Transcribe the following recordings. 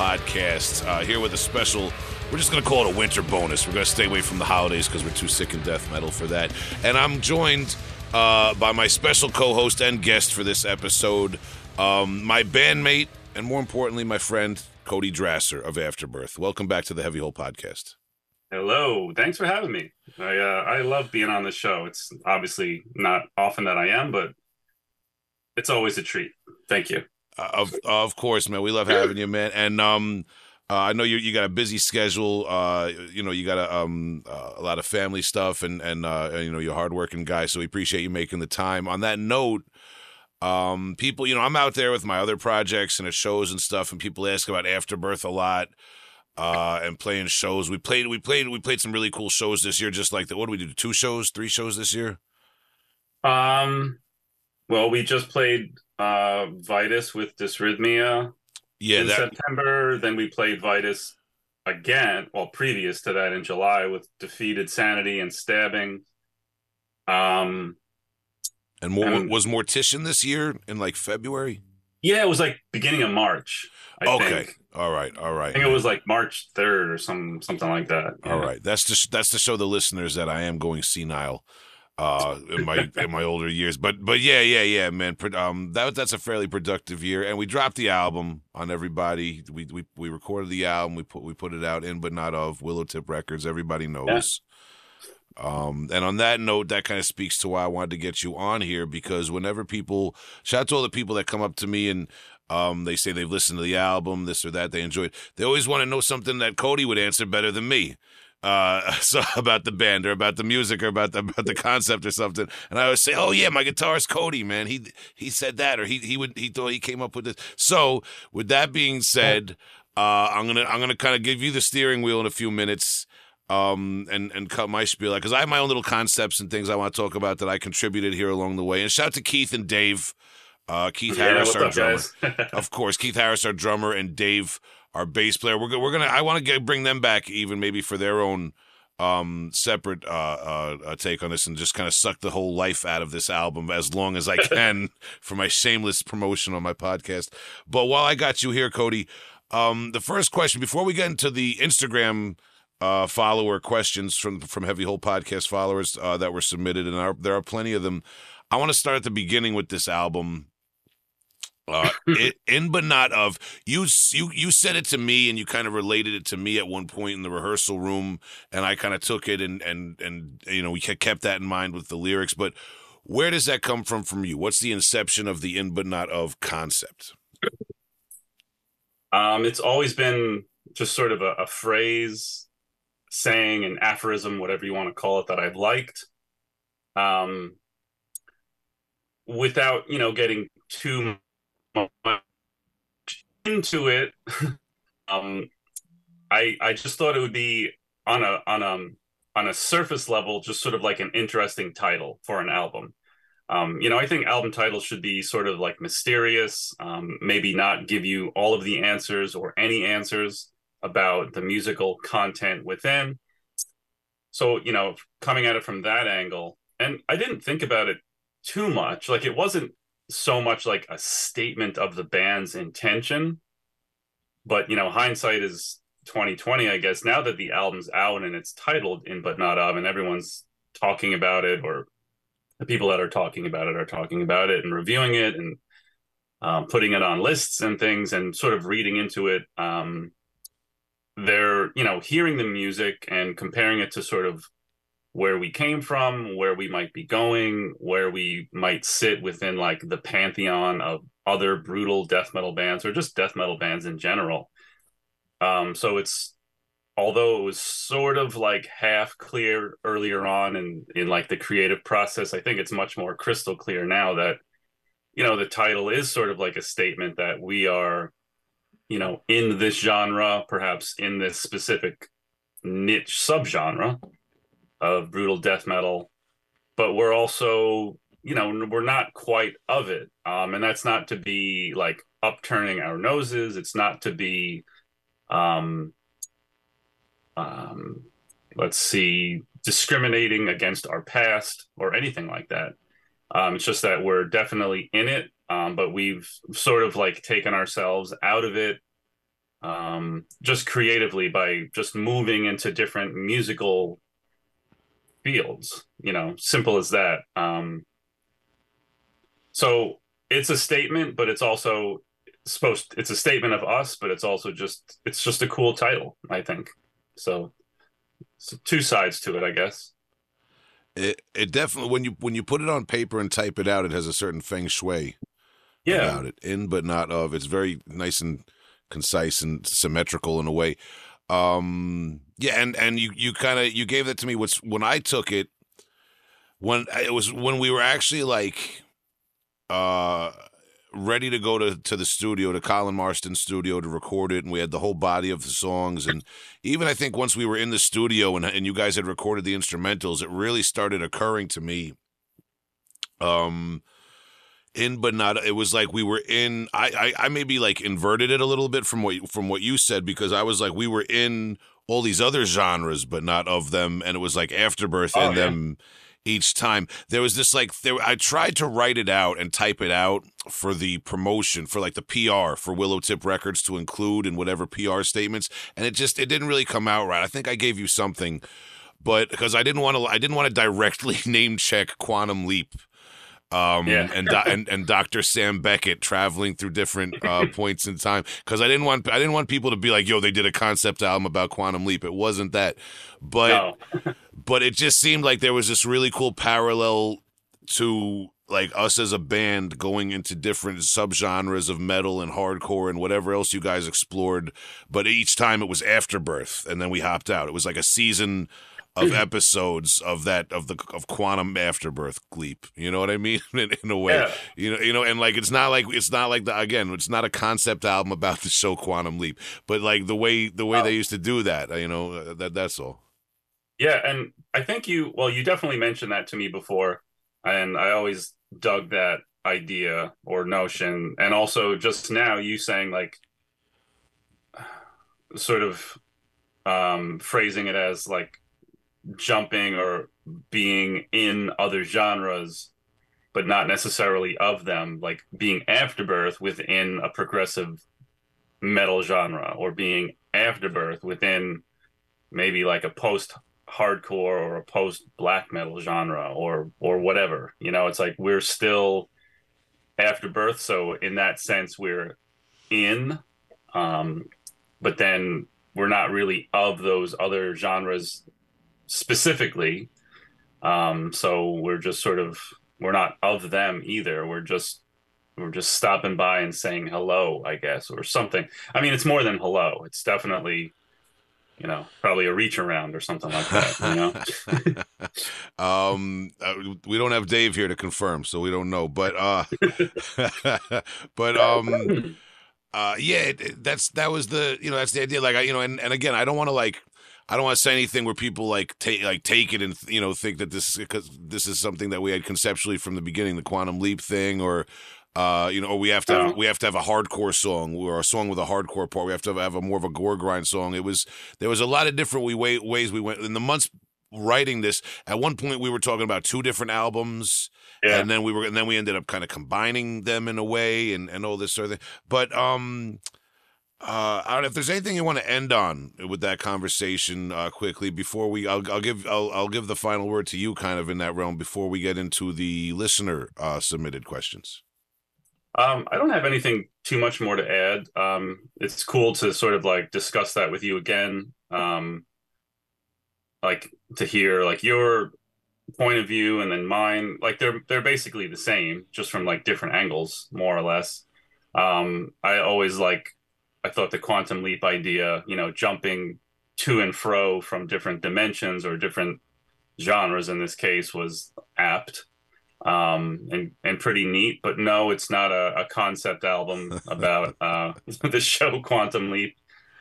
Podcast uh, here with a special. We're just going to call it a winter bonus. We're going to stay away from the holidays because we're too sick in death metal for that. And I'm joined uh, by my special co-host and guest for this episode, um, my bandmate, and more importantly, my friend Cody Drasser of Afterbirth. Welcome back to the Heavy Hole Podcast. Hello, thanks for having me. I uh, I love being on the show. It's obviously not often that I am, but it's always a treat. Thank you. Uh, of of course, man. We love having you, man. And um, uh, I know you you got a busy schedule. Uh, you know, you got a um uh, a lot of family stuff, and and uh, you know you're hardworking guy. So we appreciate you making the time. On that note, um, people, you know, I'm out there with my other projects and shows and stuff, and people ask about Afterbirth a lot. Uh, and playing shows. We played, we played, we played some really cool shows this year. Just like the, what do we do? Two shows, three shows this year. Um, well, we just played uh Vitus with Dysrhythmia Yeah, in that September. Then we played Vitus again, well, previous to that in July with Defeated Sanity and Stabbing. Um, and more Um, was Mortician this year in like February. yeah, it was like beginning of March. I okay, think. all right, all right. I think it was like March third or some something like that. All Yeah. right, that's just that's to show the listeners that I am going senile, uh, in my in my older years. But but yeah yeah yeah man, um that that's a fairly productive year, and we dropped the album on everybody. We we we recorded the album. We put we put it out in but not of Willowtip Records. Everybody knows. Um, and on that note, that kind of speaks to why I wanted to get you on here because whenever people shout out to all the people that come up to me and um, they say they've listened to the album, this or that, they enjoyed. They always want to know something that Cody would answer better than me. Uh, so about the band or about the music or about the about the concept or something, and I always say, "Oh yeah, my guitarist Cody, man, he he said that or he he would he thought he came up with this." So with that being said, uh, I'm gonna I'm gonna kind of give you the steering wheel in a few minutes um, and and cut my spiel out because I have my own little concepts and things I want to talk about that I contributed here along the way. And shout out to Keith and Dave, uh, Keith Yeah, Harris, our up, drummer, of course. Keith Harris, our drummer, and Dave, our bass player. We're we're gonna. I want to bring them back even maybe for their own um separate uh, uh uh take on this and just kind of suck the whole life out of this album as long as I can for my shameless promotion on my podcast. But while I got you here, Cody, um the first question before we get into the Instagram uh follower questions from from Heavy Hole podcast followers uh that were submitted and are, there are plenty of them. I want to start at the beginning with this album. Uh, it, in but not of you. You you said it to me, and you kind of related it to me at one point in the rehearsal room, and I kind of took it and and and you know we kept that in mind with the lyrics. But where does that come from from you? What's the inception of the in but not of concept? Um, it's always been just sort of a, a phrase, saying, an aphorism, whatever you want to call it, that I've liked. Um, without you know getting too much into it, um, I I just thought it would be on a on a on a surface level, just sort of like an interesting title for an album. Um, you know, I think album titles should be sort of like mysterious, um, maybe not give you all of the answers or any answers about the musical content within. So, you know, coming at it from that angle, and I didn't think about it too much. Like, it wasn't so much like a statement of the band's intention, but, you know, hindsight is 2020, I guess. Now that the album's out and it's titled In But Not Of, and everyone's talking about it or the people that are talking about it are talking about it and reviewing it and um, putting it on lists and things and sort of reading into it. Um, they're, you know, hearing the music and comparing it to sort of where we came from, where we might be going, where we might sit within like the pantheon of other brutal death metal bands or just death metal bands in general. Um, so it's although it was sort of like half clear earlier on in in like the creative process i think it's much more crystal clear now that you know the title is sort of like a statement that we are you know in this genre perhaps in this specific niche subgenre of brutal death metal but we're also you know we're not quite of it um and that's not to be like upturning our noses it's not to be um um, let's see, discriminating against our past or anything like that. Um, it's just that we're definitely in it um, but we've sort of like taken ourselves out of it um, just creatively by just moving into different musical fields. You know, simple as that. Um, so it's a statement, but it's also supposed. It's a statement of us, but it's also just. It's just a cool title, I think. So, so two sides to it, I guess. It it definitely when you when you put it on paper and type it out, it has a certain feng shui yeah. about it. In but not of. It's very nice and concise and symmetrical in a way. Um, yeah, and and you you kind of you gave that to me. What's when I took it when it was when we were actually like uh ready to go to, to the studio to colin marston studio to record it and we had the whole body of the songs and even i think once we were in the studio and, and you guys had recorded the instrumentals it really started occurring to me um in but not it was like we were in I, I i maybe like inverted it a little bit from what from what you said because i was like we were in all these other genres but not of them and it was like afterbirth Oh, in yeah. them each time there was this like there i tried to write it out and type it out for the promotion for like the pr for willowtip records to include in whatever pr statements and it just it didn't really come out right i think i gave you something but because i didn't want to i didn't want to directly name check quantum leap um Yeah. and, and and Dr. Sam Beckett traveling through different uh points in time cuz I didn't want I didn't want people to be like yo they did a concept album about quantum leap it wasn't that but No. but it just seemed like there was this really cool parallel to like us as a band going into different subgenres of metal and hardcore and whatever else you guys explored but each time it was afterbirth and then we hopped out it was like a season of episodes of that of the of quantum afterbirth leap you know what i mean in, in a way Yeah. you know you know and like it's not like it's not like the again it's not a concept album about the show quantum leap but like the way the way Oh. they used to do that you know uh, that that's all Yeah, and I think you well, you definitely mentioned that to me before, and I always dug that idea or notion, and also just now you saying like, sort of, um, phrasing it as like jumping or being in other genres, but not necessarily of them, like being afterbirth within a progressive metal genre, or being afterbirth within maybe like a post hardcore or a post black metal genre or or whatever. You know it's like we're still afterbirth so in that sense we're in um but then we're not really of those other genres specifically um so we're just sort of we're not of them either. We're just we're just stopping by and saying hello i guess or something. I mean it's more than hello. It's definitely you know, probably a reach around or something like that. You know, um uh, we don't have dave here to confirm so we don't know but uh but um uh yeah that's that was the you know that's the idea. Like I, you know and, and again i don't want to like I don't want to say anything where people like take like take it and you know think that this because this is something that we had conceptually from the beginning, the quantum leap thing, or uh, you know, or we have to have, we have to have a hardcore song or a song with a hardcore part. We have to have a more of a gore grind song. It was there was a lot of different we way, ways we went in the months writing this. At one point, we were talking about two different albums yeah, and then we were and then we ended up kind of combining them in a way and and all this sort of thing but um uh don't know if there's anything you want to end on with that conversation uh quickly before we I'll, I'll give I'll, I'll give the final word to you kind of in that realm before we get into the listener uh submitted questions Um, I don't have anything too much more to add. Um, it's cool to sort of like discuss that with you again. Um, like to hear like your point of view and then mine. Like they're they're basically the same, just from like different angles, more or less. Um, I always like I thought the quantum leap idea, you know, jumping to and fro from different dimensions or different genres in this case was apt um, and and pretty neat. But no, it's not a, a concept album about uh, the show Quantum Leap.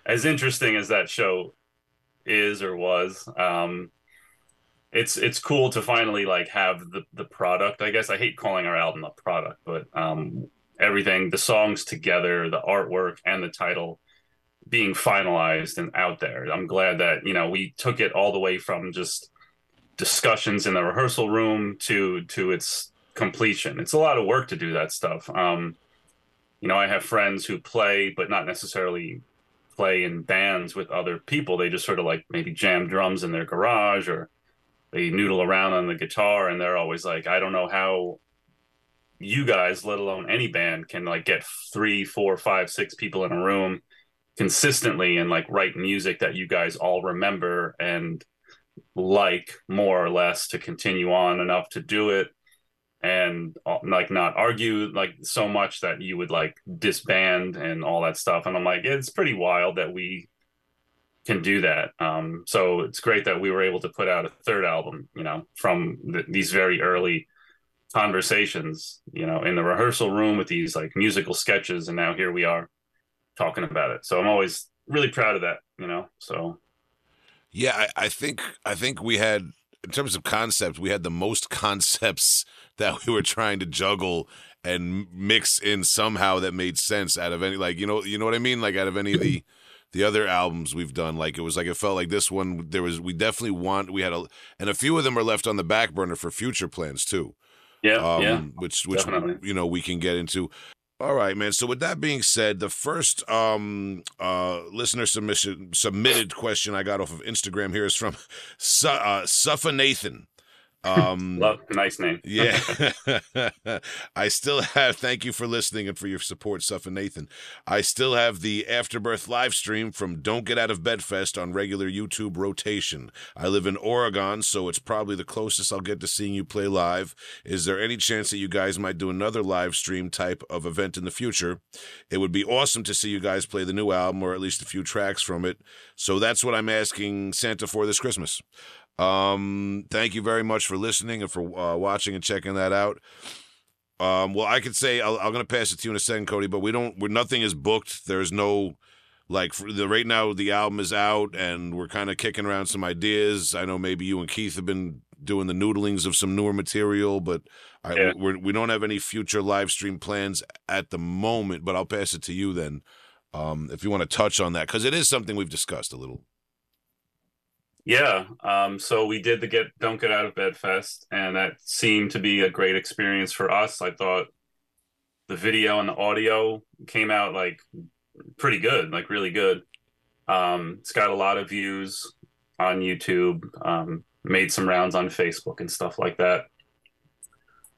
As interesting as that show is or was, um, it's it's cool to finally like have the the product. I guess I hate calling our album a product, but um, everything, the songs together, the artwork, and the title being finalized and out there. I'm glad that you know we took it all the way from just discussions in the rehearsal room to to its completion. It's a lot of work to do that stuff. Um, you know, I have friends who play, but not necessarily play in bands with other people. They just sort of like maybe jam drums in their garage or they noodle around on the guitar and they're always like, I don't know how you guys, let alone any band, can like get three, four, five, six people in a room consistently and like write music that you guys all remember and like more or less to continue on enough to do it. And uh, like not argue like so much that you would like disband and all that stuff. And i'm like it's pretty wild that we can do that. Um so it's great that we were able to put out a third album you know from the, these very early conversations you know in the rehearsal room with these like musical sketches and now here we are talking about it. So i'm always really proud of that you know so. Yeah I, I think i think we had in terms of concepts, we had the most concepts that we were trying to juggle and mix in somehow that made sense out of any like you know you know what I mean? Like out of any of the the other albums we've done like it was like it felt like this one there was we definitely want we had a and a few of them are left on the back burner for future plans too yeah um, yeah which which definitely. you know we can get into all right, man. So with that being said, the first um uh listener submission submitted question I got off of Instagram here is from Su- uh, Suffa Nathan. Um, Love, nice name. yeah, I still have. Thank you for listening and for your support, Suff and Nathan. I still have the Afterbirth live stream from Don't Get Out of Bed Fest on regular YouTube rotation. I live in Oregon, so it's probably the closest I'll get to seeing you play live. Is there any chance that you guys might do another live stream type of event in the future? It would be awesome to see you guys play the new album or at least a few tracks from it. So that's what I'm asking Santa for this Christmas. Um, thank you very much for listening and for uh, watching and checking that out. Um, well, I could say i am going to pass it to you in a second, Cody, but we don't. We're nothing is booked. There's no like the right now the album is out and we're kind of kicking around some ideas. I know maybe you and Keith have been doing the noodlings of some newer material, but I, yeah. we're, we don't have any future live stream plans at the moment. But I'll pass it to you then, um, if you want to touch on that because it is something we've discussed a little. Yeah. Um, so we did the get don't get out of bed fest, and that seemed to be a great experience for us. I thought the video and the audio came out like pretty good, like really good. Um, it's got a lot of views on YouTube. Um, made some rounds on Facebook and stuff like that.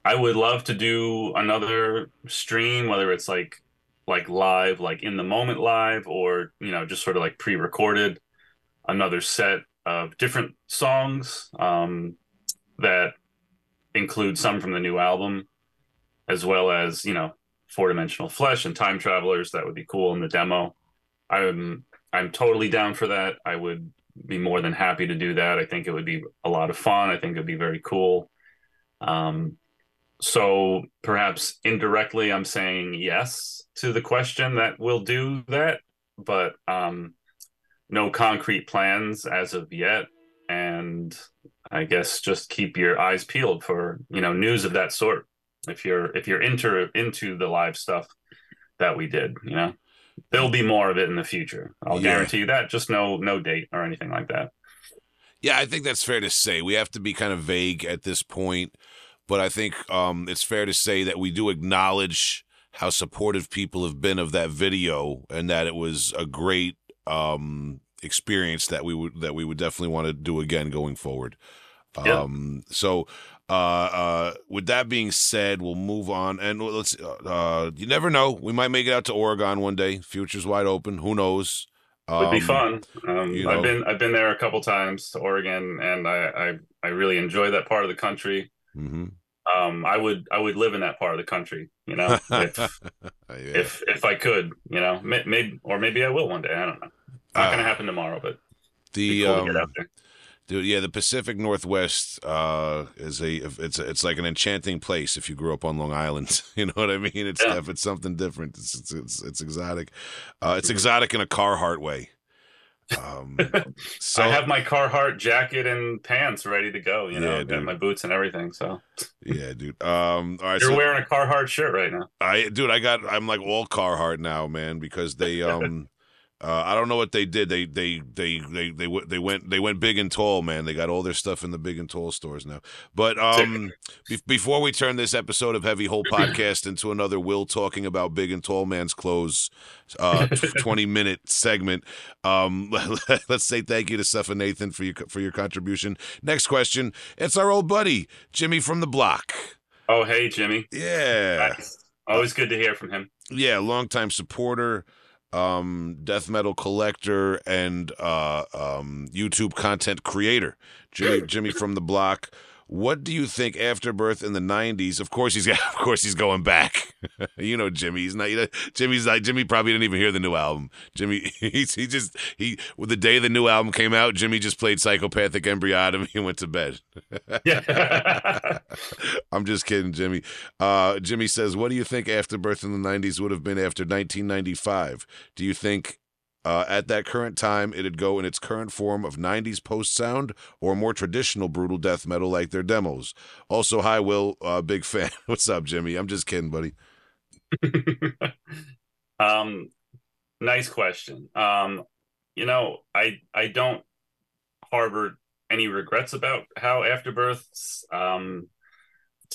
I would love to do another stream, whether it's like like live, like in the moment live, or you know just sort of like pre-recorded. Another set of different songs um, that include some from the new album, as well as you know four dimensional flesh and time travelers. That would be cool in the demo. I'm I'm totally down for that. I would be more than happy to do that. I think it would be a lot of fun. I think it'd be very cool. Um, so perhaps indirectly, I'm saying yes to the question that we'll do that, but um, no concrete plans as of yet. And i guess just keep your eyes peeled for you know news of that sort. If you're if you're into into the live stuff that we did you know there'll be more of it in the future. I'll yeah. guarantee you that. Just no no date or anything like that. Yeah i think that's fair to say. We have to be kind of vague at this point but i think um, it's fair to say that we do acknowledge how supportive people have been of that video and that it was a great um, experience that we would that we would definitely want to do again going forward. Yeah. Um, so uh, uh, with that being said, we'll move on and let's. Uh, you never know. We might make it out to Oregon one day. Future's wide open. Who knows? Um, Would be um, fun. Um, you know, I've been I've been there a couple times to Oregon, and I I, I really enjoy that part of the country. Mm-hmm. Um, I would I would live in that part of the country. You know, if yeah. if if I could, you know, maybe or maybe I will one day. I don't know. Not uh, going to happen tomorrow, but the cool um, Dude, yeah, the Pacific Northwest uh, is a it's a, it's like an enchanting place if you grew up on Long Island. you know what I mean? It's yeah. it's something different. It's it's it's, it's exotic. Uh, it's exotic in a Carhartt way. Um, so I have my Carhartt jacket and pants ready to go. You know, yeah, my boots and everything. So yeah, dude. Um, all right, you're so, wearing a Carhartt shirt right now. I, dude, I got. I'm like all Carhartt now, man, because they um Uh, I don't know what they did. They they they they they they went they went big and tall, man. They got all their stuff in the big and tall stores now. But um, be- before we turn this episode of Heavy Hole podcast into another Will talking about big and tall man's clothes, uh, twenty minute segment, um, let's say thank you to Seth and Nathan for your for your contribution. Next question. It's our old buddy Jimmy from the block. Oh, hey, Jimmy. Yeah. Nice. Always good to hear from him. Yeah, longtime supporter um, death metal collector and uh, um, YouTube content creator, Jimmy Jimmy from the block. What do you think Afterbirth in the '90s? Of course he's of course he's going back. you know Jimmy. He's not. You know, Jimmy's like Jimmy. Probably didn't even hear the new album. Jimmy. He's he just he. With the day the new album came out, Jimmy just played Psychopathic Embryotomy and went to bed. I'm just kidding, Jimmy. Uh, Jimmy says, "What do you think Afterbirth in the '90s would have been after 1995? Do you think uh, at that current time, it'd go in its current form of 90s post sound or more traditional brutal death metal like their demos. Also, hi, Will, uh, big fan. What's up, Jimmy? I'm just kidding, buddy. um, nice question. Um, you know, I I don't harbor any regrets about how Afterbirth's um,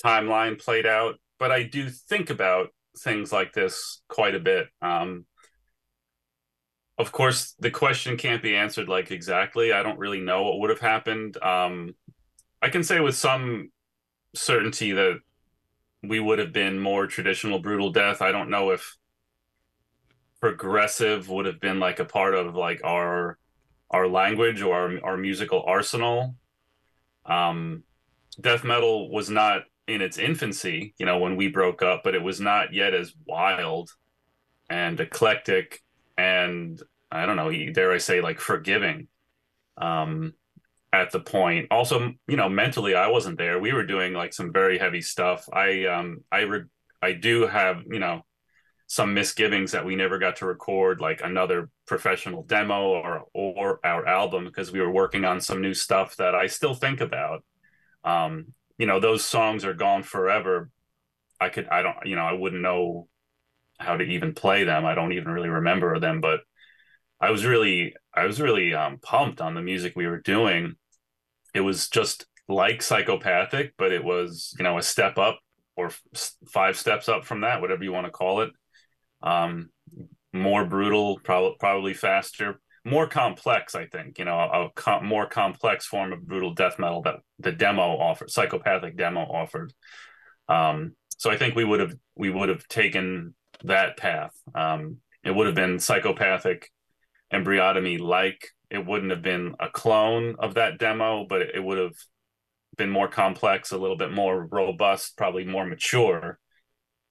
timeline played out, but I do think about things like this quite a bit. Um, of course, the question can't be answered like exactly. I don't really know what would have happened. Um, I can say with some certainty that we would have been more traditional brutal death. I don't know if progressive would have been like a part of like our our language or our, our musical arsenal. Um, death metal was not in its infancy, you know, when we broke up, but it was not yet as wild and eclectic and I don't know, dare I say, like forgiving um, at the point. Also, you know, mentally, I wasn't there. We were doing like some very heavy stuff. I, um, I, re- I do have, you know, some misgivings that we never got to record like another professional demo or or our album because we were working on some new stuff that I still think about. Um, you know, those songs are gone forever. I could, I don't, you know, I wouldn't know how to even play them. I don't even really remember them, but I was really I was really um, pumped on the music we were doing. It was just like psychopathic, but it was you know a step up or five steps up from that, whatever you want to call it. Um, more brutal, probably probably faster, more complex. I think you know a, a com- more complex form of brutal death metal that the demo offered, psychopathic demo offered. Um, so I think we would have we would have taken that path. Um, it would have been psychopathic embryotomy like. It wouldn't have been a clone of that demo, but it would have been more complex, a little bit more robust, probably more mature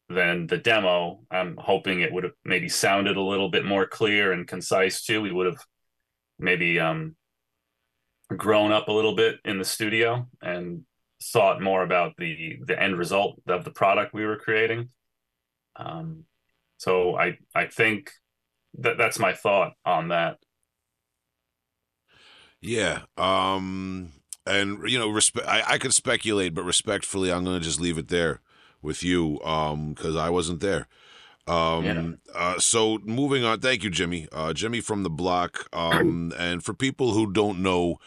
than the demo. I'm hoping it would have maybe sounded a little bit more clear and concise too. We would have maybe um, grown up a little bit in the studio and thought more about the the end result of the product we were creating. Um, so I I think that that's my thought on that. Yeah. Um and you know, respect I, I could speculate, but respectfully I'm gonna just leave it there with you, um, because I wasn't there. Um yeah. uh, so moving on, thank you, Jimmy. Uh Jimmy from the block. Um and for people who don't know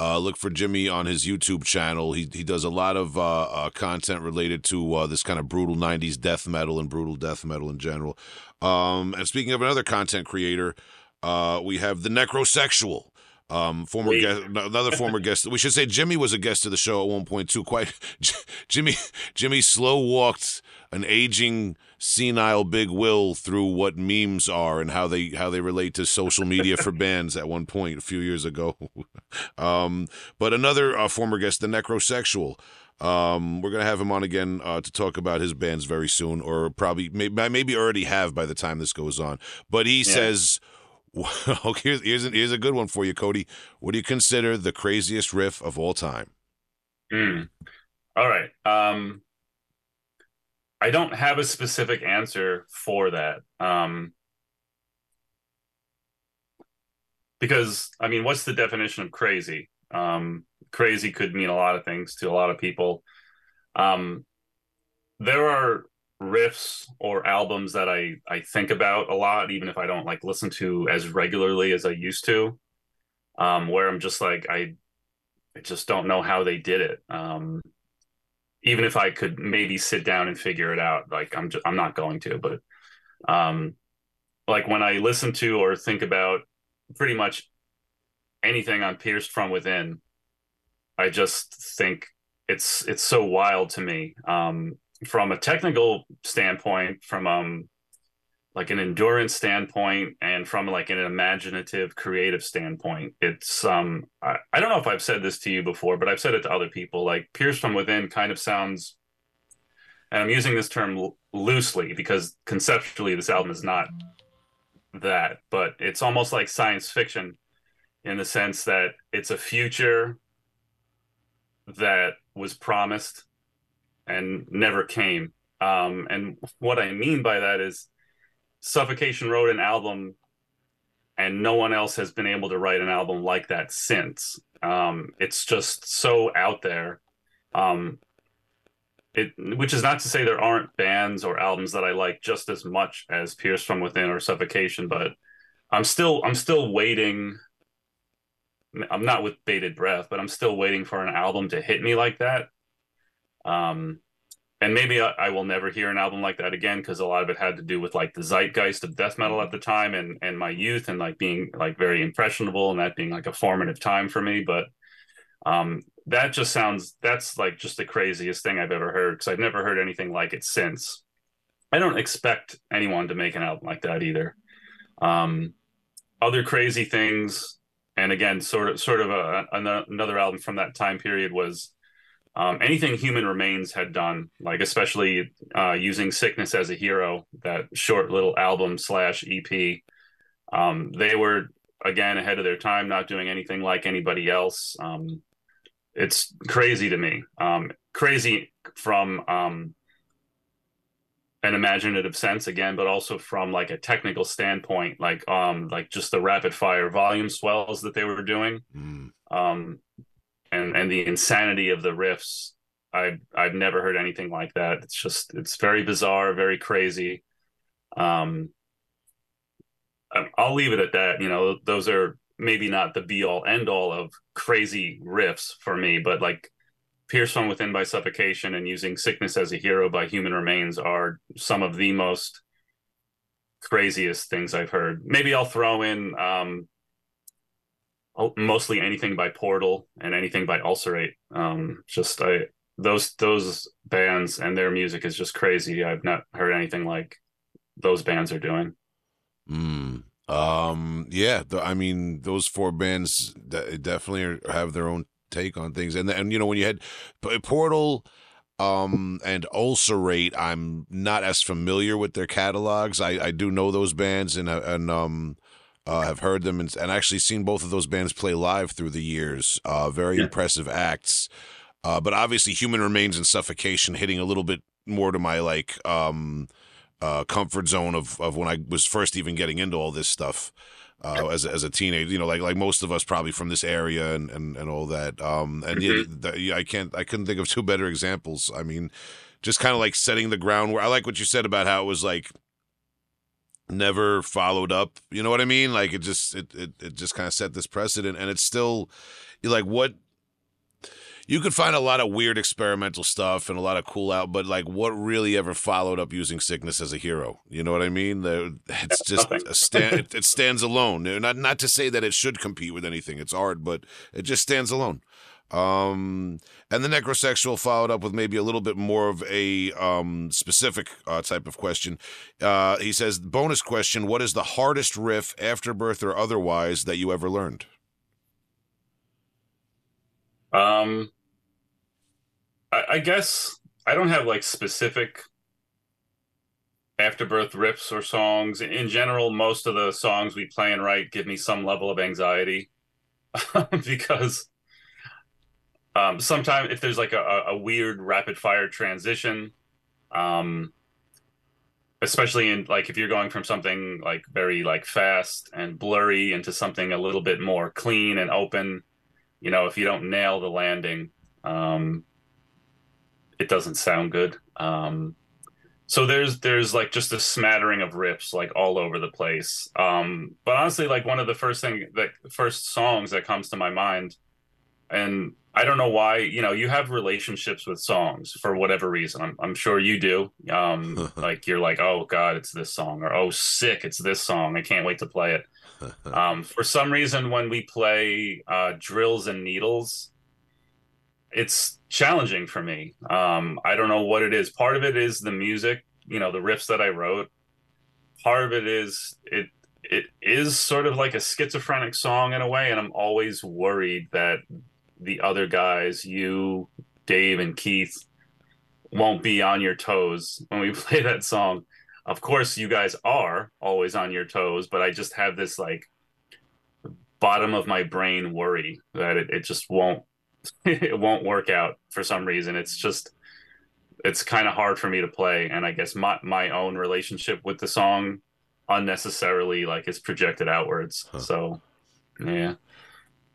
uh, look for Jimmy on his YouTube channel. He he does a lot of uh, uh, content related to uh, this kind of brutal '90s death metal and brutal death metal in general. Um, and speaking of another content creator, uh, we have the Necrosexual. Um, former Wait. guest, another former guest. We should say Jimmy was a guest to the show at one point too. Quite, Jimmy, Jimmy slow walked an aging senile Big Will through what memes are and how they how they relate to social media for bands at one point a few years ago. um, but another uh, former guest, the Necrosexual. Um, we're gonna have him on again uh, to talk about his bands very soon, or probably maybe, maybe already have by the time this goes on. But he yeah. says. Well, here's here's a, here's a good one for you, Cody. What do you consider the craziest riff of all time? Mm. All right. Um, I don't have a specific answer for that. Um, because I mean, what's the definition of crazy? Um, crazy could mean a lot of things to a lot of people. Um, there are riffs or albums that I I think about a lot, even if I don't like listen to as regularly as I used to. Um, where I'm just like I, I just don't know how they did it. Um, even if I could maybe sit down and figure it out, like I'm just, I'm not going to. But um, like when I listen to or think about pretty much anything on Pierced from Within, I just think it's it's so wild to me. Um, from a technical standpoint, from um like an endurance standpoint and from like an imaginative creative standpoint it's um I, I don't know if i've said this to you before but i've said it to other people like pierced from within kind of sounds and i'm using this term loosely because conceptually this album is not that but it's almost like science fiction in the sense that it's a future that was promised and never came. Um, and what I mean by that is Suffocation wrote an album and no one else has been able to write an album like that since. Um, it's just so out there. Um, it, which is not to say there aren't bands or albums that I like just as much as Pierced from Within or Suffocation, but I'm still I'm still waiting. I'm not with bated breath, but I'm still waiting for an album to hit me like that. Um, and maybe I, I, will never hear an album like that again because a lot of it had to do with like the zeitgeist of death metal at the time and and my youth and like being like very impressionable and that being like a formative time for me. But um, that just sounds that's like just the craziest thing I've ever heard because I've never heard anything like it since. I don't expect anyone to make an album like that either. Um, other crazy things, and again, sort of sort of a, another album from that time period was um, anything Human Remains had done, like especially uh, using Sickness as a hero, that short little album slash EP. Um, they were again ahead of their time, not doing anything like anybody else. Um, it's crazy to me. Um, crazy from um, an imaginative sense again, but also from like a technical standpoint, like um, like just the rapid fire volume swells that they were doing. Mm. Um, and and the insanity of the riffs i've i've never heard anything like that. It's just it's very bizarre very crazy. Um i'll leave it at that you know those are maybe not the be all end all of crazy riffs for me but like pierced from within by suffocation and using sickness as a hero by human remains are some of the most craziest things i've heard. Maybe i'll throw in um mostly anything by Portal and anything by Ulcerate. Um, just I those those bands and their music is just crazy. I've not heard anything like those bands are doing. Mm. Um. Yeah. The, I mean, those four bands definitely are, have their own take on things, and and you know when you had Portal um and ulcerate i'm not as familiar with their catalogs i i do know those bands and and um uh, have heard them and, and, actually seen both of those bands play live through the years. Uh, very yeah. impressive acts. Uh, but obviously, Human Remains and Suffocation hitting a little bit more to my like um, uh, comfort zone of, of when I was first even getting into all this stuff uh, as a, as a teenager. You know, like like most of us probably from this area and and, and all that. Um, and mm-hmm. yeah, I can't I couldn't think of two better examples. I mean, just kind of like setting the ground where I like what you said about how it was like never followed up. You know what I mean? Like it just it it, it just kind of set this precedent, and it's still like what you could find a lot of weird experimental stuff and a lot of cool out, but like what really ever followed up using sickness as a hero? You know what I mean? It's just a stand. it, it stands alone. Not not to say that it should compete with anything. It's art, but it just stands alone. Um, and the necrosexual followed up with maybe a little bit more of a um, specific uh, type of question. Uh, he says, bonus question What is the hardest riff, afterbirth or otherwise, that you ever learned? Um, I, I guess I don't have like specific afterbirth riffs or songs. In general, most of the songs we play and write give me some level of anxiety because um, sometimes if there's like a, a weird rapid fire transition, um, especially in like if you're going from something like very like fast and blurry into something a little bit more clean and open, you know, if you don't nail the landing, um, it doesn't sound good. Um, so there's there's like just a smattering of riffs like all over the place um but honestly like one of the first thing that first songs that comes to my mind and i don't know why you know you have relationships with songs for whatever reason i'm, I'm sure you do um like you're like oh god it's this song or oh sick it's this song i can't wait to play it um for some reason when we play uh drills and needles it's challenging for me. Um, I don't know what it is. Part of it is the music, you know, the riffs that I wrote. Part of it is it it is sort of like a schizophrenic song in a way, and I'm always worried that the other guys, you, Dave, and Keith, won't be on your toes when we play that song. Of course, you guys are always on your toes, but I just have this like bottom of my brain worry that it, it just won't it won't work out for some reason. It's just it's kind of hard for me to play, and I guess my my own relationship with the song unnecessarily like is projected outwards. Huh. So yeah,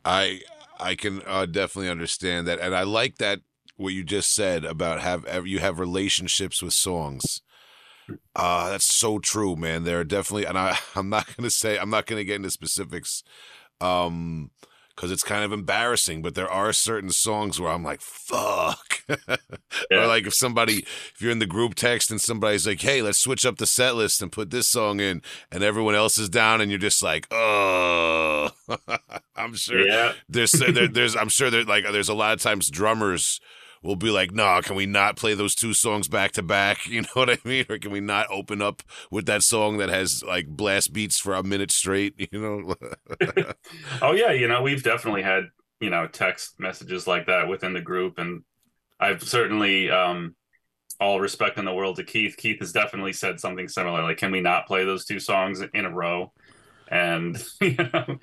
I I can uh, definitely understand that, and I like that what you just said about have you have relationships with songs. Uh, that's so true, man. There are definitely, and I, I'm not to say, I'm not to get into specifics. Um, because it's kind of embarrassing. But there are certain songs where I'm like, fuck. yeah. Or like if somebody, if you're in the group text and somebody's like, hey, let's switch up the set list and put this song in, and everyone else is down, and you're just like, oh. I'm sure yeah. there's there, there's I'm sure there like there's a lot of times drummers will be like, "Nah, can we not play those two songs back to back?" You know what I mean? Or can we not open up with that song that has like blast beats for a minute straight? You know? oh yeah, you know we've definitely had you know text messages like that within the group, and I've certainly. um all respect in the world to Keith. Keith has definitely said something similar. Like, can we not play those two songs in a row? And you know,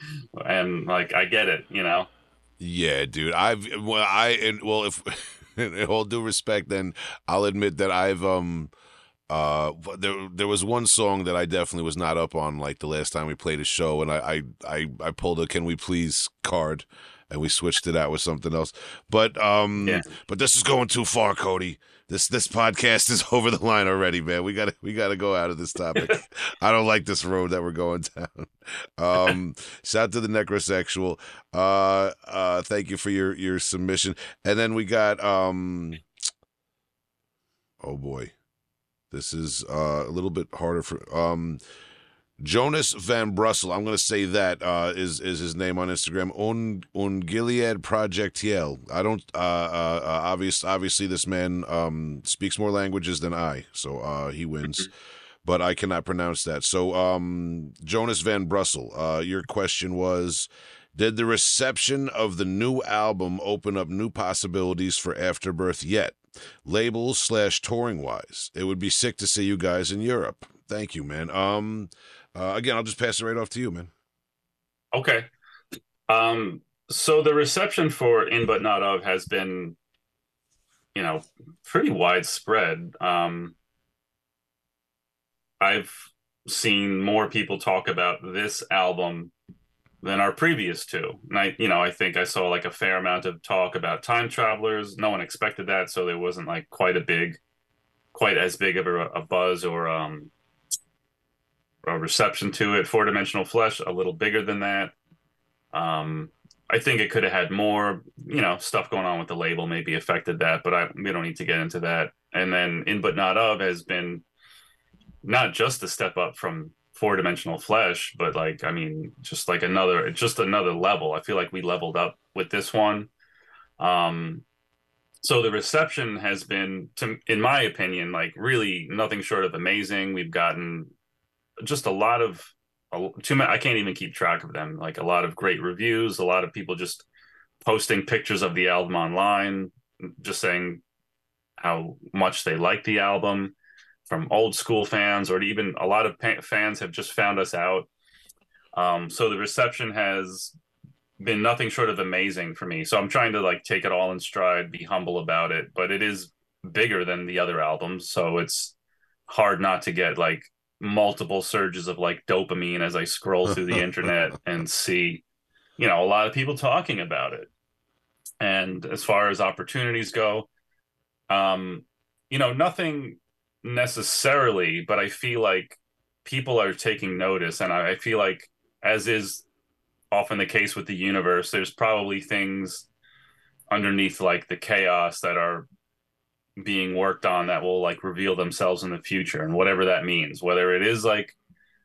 and like I get it, you know. Yeah, dude. I've well, I and well, if all due respect, then I'll admit that I've um uh there there was one song that I definitely was not up on like the last time we played a show and I I, I pulled a can we please card and we switched it out with something else. But um yeah. but this is going too far, Cody this this podcast is over the line already, man. We gotta we gotta go out of this topic. I don't like this road that we're going down. Um, shout to the necrosexual. Uh, uh, thank you for your your submission. And then we got um, oh boy, this is uh, a little bit harder for um. Jonas Van Brussel, I'm going to say that uh, is is his name on Instagram. Un Gilead Projectiel. I don't. Uh, uh, uh, obvious, obviously, this man um, speaks more languages than I, so uh, he wins. Mm-hmm. but I cannot pronounce that. So, um, Jonas Van Brussel, uh, your question was. Did the reception of the new album open up new possibilities for Afterbirth yet? Labels slash touring wise. It would be sick to see you guys in Europe. Thank you, man. Um, uh, again, I'll just pass it right off to you, man. Okay. Um, so the reception for In But Not Of has been, you know, pretty widespread. Um, I've seen more people talk about this album than our previous two. And I, you know, I think I saw like a fair amount of talk about time travelers. No one expected that, so there wasn't like quite a big, quite as big of a, a buzz or um, a reception to it. Four dimensional flesh, a little bigger than that. Um, I think it could have had more, you know, stuff going on with the label maybe affected that, but I we don't need to get into that. And then in but not of has been not just a step up from four dimensional flesh, but like I mean, just like another, just another level. I feel like we leveled up with this one. Um, so the reception has been, to, in my opinion, like really nothing short of amazing. We've gotten just a lot of too many. I can't even keep track of them. Like a lot of great reviews, a lot of people just posting pictures of the album online, just saying how much they like the album from old school fans, or even a lot of fans have just found us out. Um, so the reception has been nothing short of amazing for me. So I'm trying to like take it all in stride, be humble about it, but it is bigger than the other albums, so it's hard not to get like multiple surges of like dopamine as I scroll through the internet and see, you know, a lot of people talking about it. And as far as opportunities go, um, you know, nothing necessarily, but I feel like people are taking notice, and I, I feel like, as is often the case with the universe, there's probably things underneath like the chaos that are being worked on that will like reveal themselves in the future and whatever that means whether it is like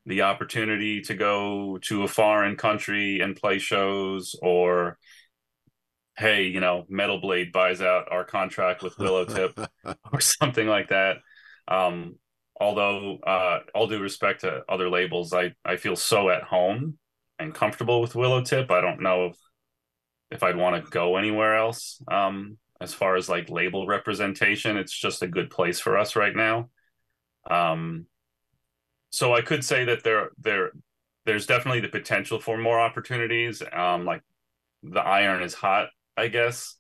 the opportunity to go to a foreign country and play shows or hey you know metal blade buys out our contract with Willowtip or something like that um although uh all due respect to other labels i i feel so at home and comfortable with Willowtip i don't know if if I'd want to go anywhere else. Um, as far as like label representation, it's just a good place for us right now. Um, so I could say that there there there's definitely the potential for more opportunities. Um, like the iron is hot, I guess.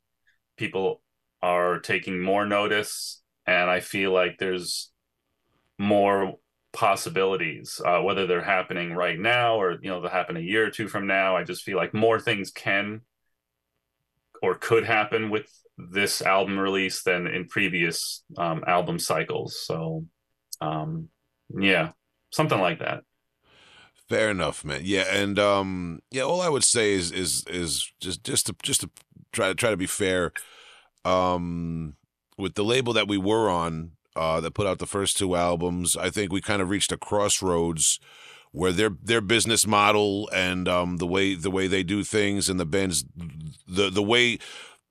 People are taking more notice, and I feel like there's more possibilities, uh, whether they're happening right now or you know they'll happen a year or two from now. I just feel like more things can or could happen with this album release than in previous um, album cycles. So, um, yeah, something like that. Fair enough, man. Yeah, and um, yeah, all I would say is is is just just to just to try to try to be fair. Um, with the label that we were on, uh, that put out the first two albums, I think we kind of reached a crossroads where their their business model and um, the way the way they do things and the bands the the way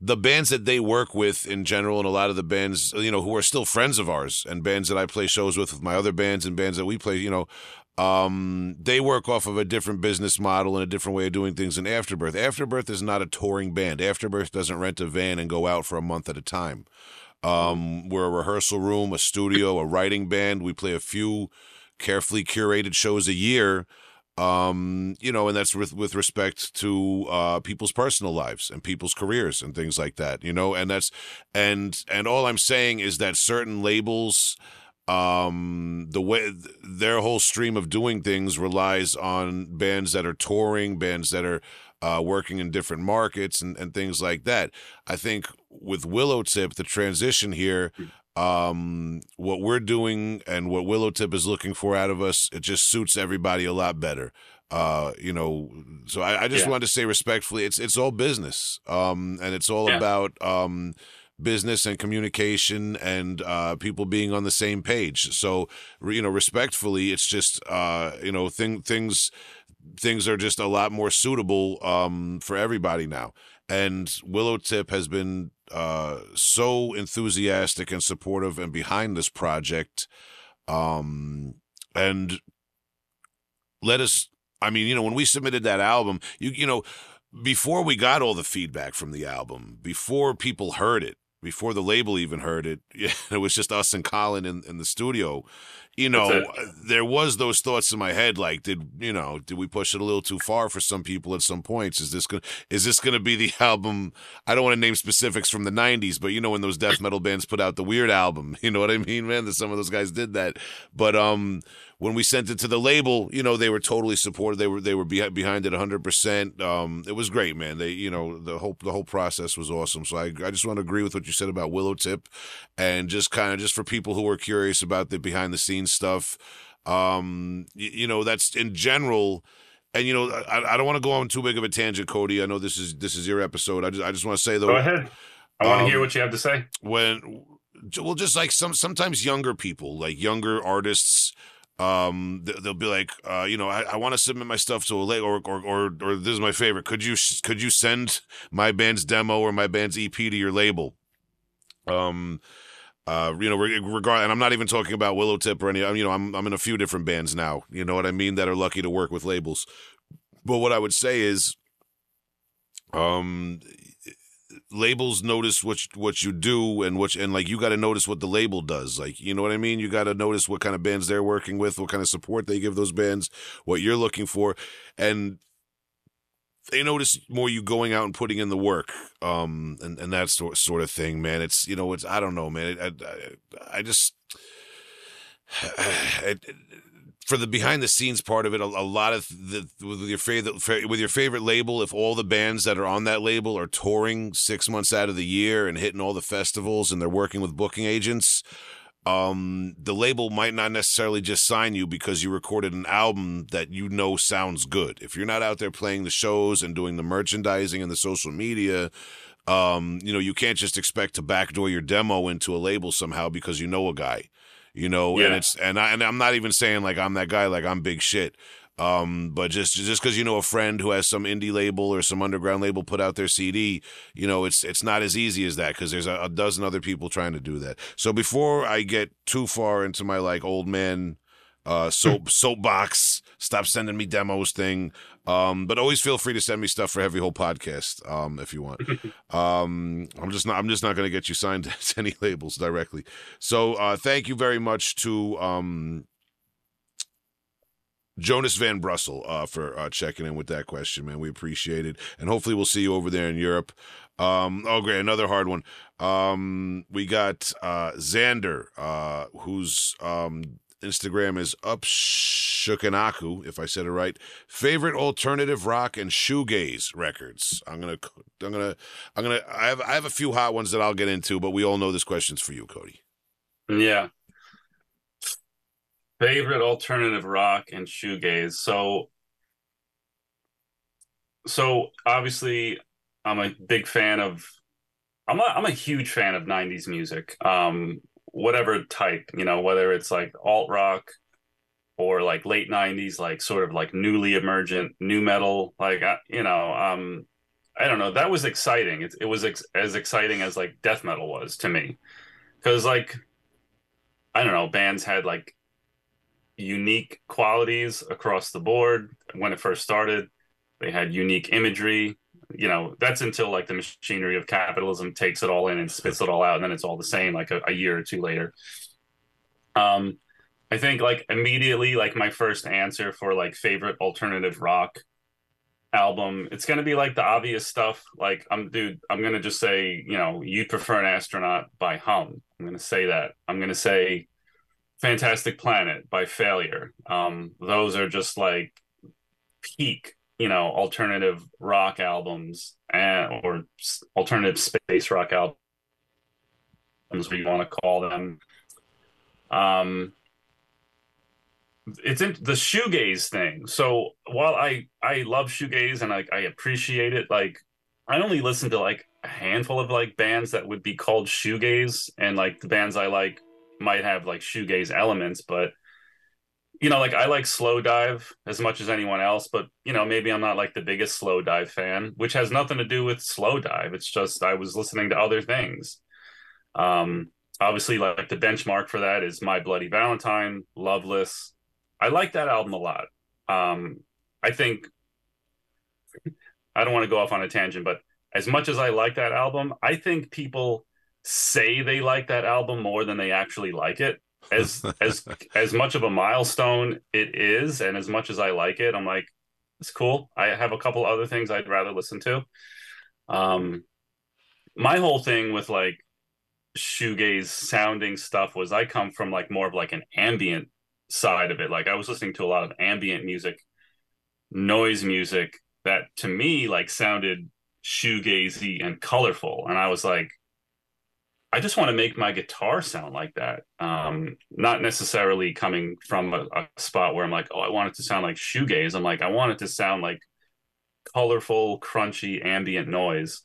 the bands that they work with in general and a lot of the bands you know who are still friends of ours and bands that I play shows with with my other bands and bands that we play you know um, they work off of a different business model and a different way of doing things than Afterbirth. Afterbirth is not a touring band. Afterbirth doesn't rent a van and go out for a month at a time. Um, we're a rehearsal room, a studio, a writing band. We play a few carefully curated shows a year um you know and that's with with respect to uh people's personal lives and people's careers and things like that you know and that's and and all i'm saying is that certain labels um the way their whole stream of doing things relies on bands that are touring bands that are uh, working in different markets and, and things like that. I think with Willowtip the transition here um what we're doing and what Willowtip is looking for out of us it just suits everybody a lot better uh you know so i, I just yeah. wanted to say respectfully it's it's all business um and it's all yeah. about um business and communication and uh people being on the same page so you know respectfully it's just uh you know thing things things are just a lot more suitable um for everybody now and Willowtip has been uh, so enthusiastic and supportive and behind this project. Um, and let us, I mean, you know, when we submitted that album, you, you know, before we got all the feedback from the album, before people heard it, before the label even heard it, it was just us and Colin in, in the studio you know, there was those thoughts in my head, like, did you know, did we push it a little too far for some people at some points? Is this gonna is this gonna be the album? I don't want to name specifics from the '90s, but you know, when those death metal bands put out the Weird album, you know what I mean, man? That some of those guys did that, but um, when we sent it to the label, you know, they were totally supportive. They were they were behind it 100%. Um, it was great, man. They, you know, the whole the whole process was awesome. So I I just want to agree with what you said about Willowtip and just kind of just for people who are curious about the behind the scenes stuff, um, you, you know, that's in general and you know, I, I don't want to go on too big of a tangent, Cody. I know this is this is your episode. I just I just want to say though. Go ahead. I want to um, hear what you have to say. When well, just like some sometimes younger people, like younger artists, um they'll be like uh you know i, I want to submit my stuff to a late or, or or or this is my favorite. Could you could you send my band's demo or my band's ep to your label? Um uh you know regard and i'm not even talking about Willowtip or any I'm, you know i'm i'm in a few different bands now you know what i mean that are lucky to work with labels. But what i would say is um labels notice what you, what you do and what you, and like you got to notice what the label does like you know what i mean? You got to notice what kind of bands they're working with what kind of support they give those bands what you're looking for and they notice more you going out and putting in the work um and and that sort sort of thing man. It's you know it's i don't know man. I i, I just it, for the behind the scenes part of it, a, a lot of the with your favorite with your favorite label, if all the bands that are on that label are touring six months out of the year and hitting all the festivals and they're working with booking agents, um, the label might not necessarily just sign you because you recorded an album that you know sounds good. If you're not out there playing the shows and doing the merchandising and the social media, um, you know, you can't just expect to backdoor your demo into a label somehow because you know a guy, you know, Yeah. and it's and I and I'm not even saying like I'm that guy, like I'm big shit. Um, but just just because you know a friend who has some indie label or some underground label put out their CD, you know, it's it's not as easy as that because there's a, a dozen other people trying to do that. So before I get too far into my like old man uh soap soapbox stop sending me demos thing um but always feel free to send me stuff for heavy hole podcast um if you want um i'm just not i'm just not going to get you signed to any labels directly so uh thank you very much to um Jonas Van Brussel uh, for uh, checking in with that question, man. We appreciate it, and hopefully we'll see you over there in Europe. Um, oh, great, another hard one. Um, we got uh, Xander, uh, whose um, Instagram is upshukanaku, if I said it right. Favorite alternative rock and shoegaze records. I'm gonna, I'm gonna, I'm gonna. I have, I have a few hot ones that I'll get into, but we all know this question's for you, Cody. Yeah. Favorite alternative rock and shoegaze. So, so obviously, I'm a big fan of. I'm a I'm a huge fan of '90s music. Um, whatever type, you know, whether it's like alt rock or like late '90s, like sort of like newly emergent nu metal. Like you know, um, I don't know. That was exciting. It it was ex- as exciting as like death metal was to me, because like I don't know, bands had like unique qualities across the board when it first started. They had unique imagery. You know, that's until like the machinery of capitalism takes it all in and spits it all out, and then it's all the same like a, a year or two later. Um, I think like immediately, like my first answer for like favorite alternative rock album, it's gonna be like the obvious stuff. Like I'm dude, I'm gonna just say, you know, you'd prefer an astronaut by Hum. I'm gonna say that. I'm gonna say Fantastic Planet by Failure. Um, those are just like peak, you know, alternative rock albums and or alternative space rock albums, we want to call them. Um, it's in the shoegaze thing. So while I I love shoegaze and I I appreciate it, like I only listen to like a handful of like bands that would be called shoegaze, and like the bands I like might have like shoegaze elements, but you know, like I like Slowdive as much as anyone else, but you know, maybe I'm not like the biggest Slowdive fan, which has nothing to do with Slowdive. It's just I was listening to other things. Um, obviously, like the benchmark for that is My Bloody Valentine, Loveless. I like that album a lot. Um, I think I don't want to go off on a tangent, but as much as I like that album, I think people say they like that album more than they actually like it. As as as much of a milestone it is, and as much as I like it, I'm like, it's cool. I have a couple other things I'd rather listen to. Um, my whole thing with like shoegaze sounding stuff was I come from like more of like an ambient side of it. Like I was listening to a lot of ambient music, noise music that to me like sounded shoegazy and colorful. And I was like, I just want to make my guitar sound like that. Um, not necessarily coming from a, a spot where I'm like, oh, I want it to sound like shoegaze. I'm like, I want it to sound like colorful, crunchy, ambient noise.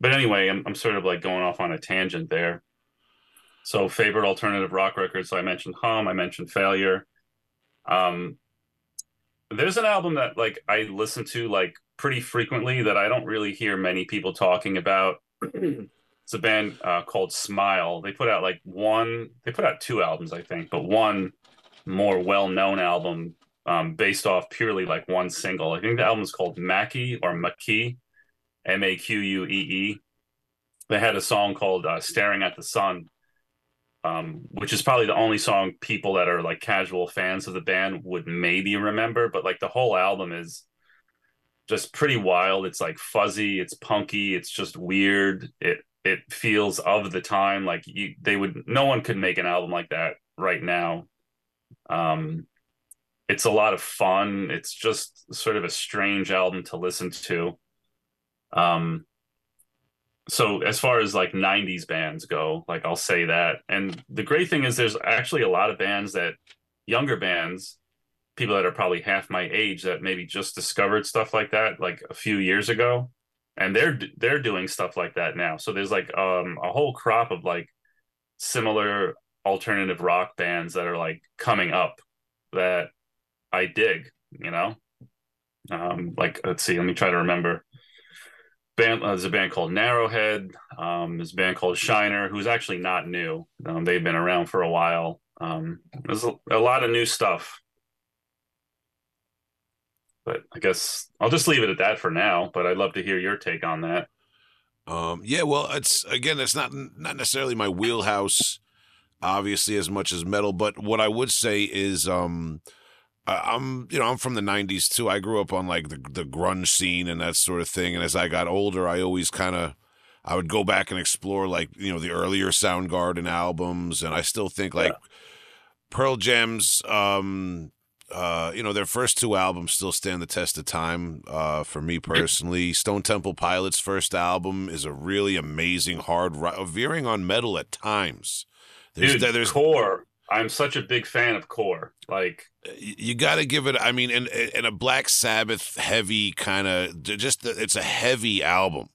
But anyway, I'm, I'm sort of like going off on a tangent there. So, favorite alternative rock records. So, I mentioned Hum, I mentioned Failure. Um, there's an album that like I listen to like pretty frequently that I don't really hear many people talking about. it's a band uh, called Smile. They put out like one, they put out two albums, I think, but one more well-known album um, based off purely like one single. I think the album is called Mackie or Maki, M A Q U E E. They had a song called uh, "Staring at the Sun," um, which is probably the only song people that are like casual fans of the band would maybe remember. But like the whole album is just pretty wild. It's like fuzzy, it's punky, it's just weird. It it feels of the time. Like you, they would, no one could make an album like that right now. Um, it's a lot of fun. It's just sort of a strange album to listen to. Um, so as far as like 90s bands go, like I'll say that. And the great thing is there's actually a lot of bands that younger bands, people that are probably half my age that maybe just discovered stuff like that like a few years ago and they're they're doing stuff like that now. So there's like um a whole crop of like similar alternative rock bands that are like coming up that I dig, you know. Um like let's see, let me try to remember. Band, uh, there's a band called Narrowhead. Um, there's a band called Shiner, who's actually not new. Um, they've been around for a while. Um, there's a, a lot of new stuff but I guess I'll just leave it at that for now. But I'd love to hear your take on that. Um, yeah, well, it's again, it's not not necessarily my wheelhouse, obviously, as much as metal. But what I would say is, um, I'm you know I'm from the '90s too. I grew up on like the the grunge scene and that sort of thing. And as I got older, I always kind of I would go back and explore like you know the earlier Soundgarden albums, and I still think like yeah. Pearl Jam's um, uh, you know, their first two albums still stand the test of time uh, for me personally. Stone Temple Pilots' first album is a really amazing hard rock, veering on metal at times. There's, Dude, there's core. I'm such a big fan of core. Like you got to give it. I mean, in in a Black Sabbath heavy kind of just it's a heavy album.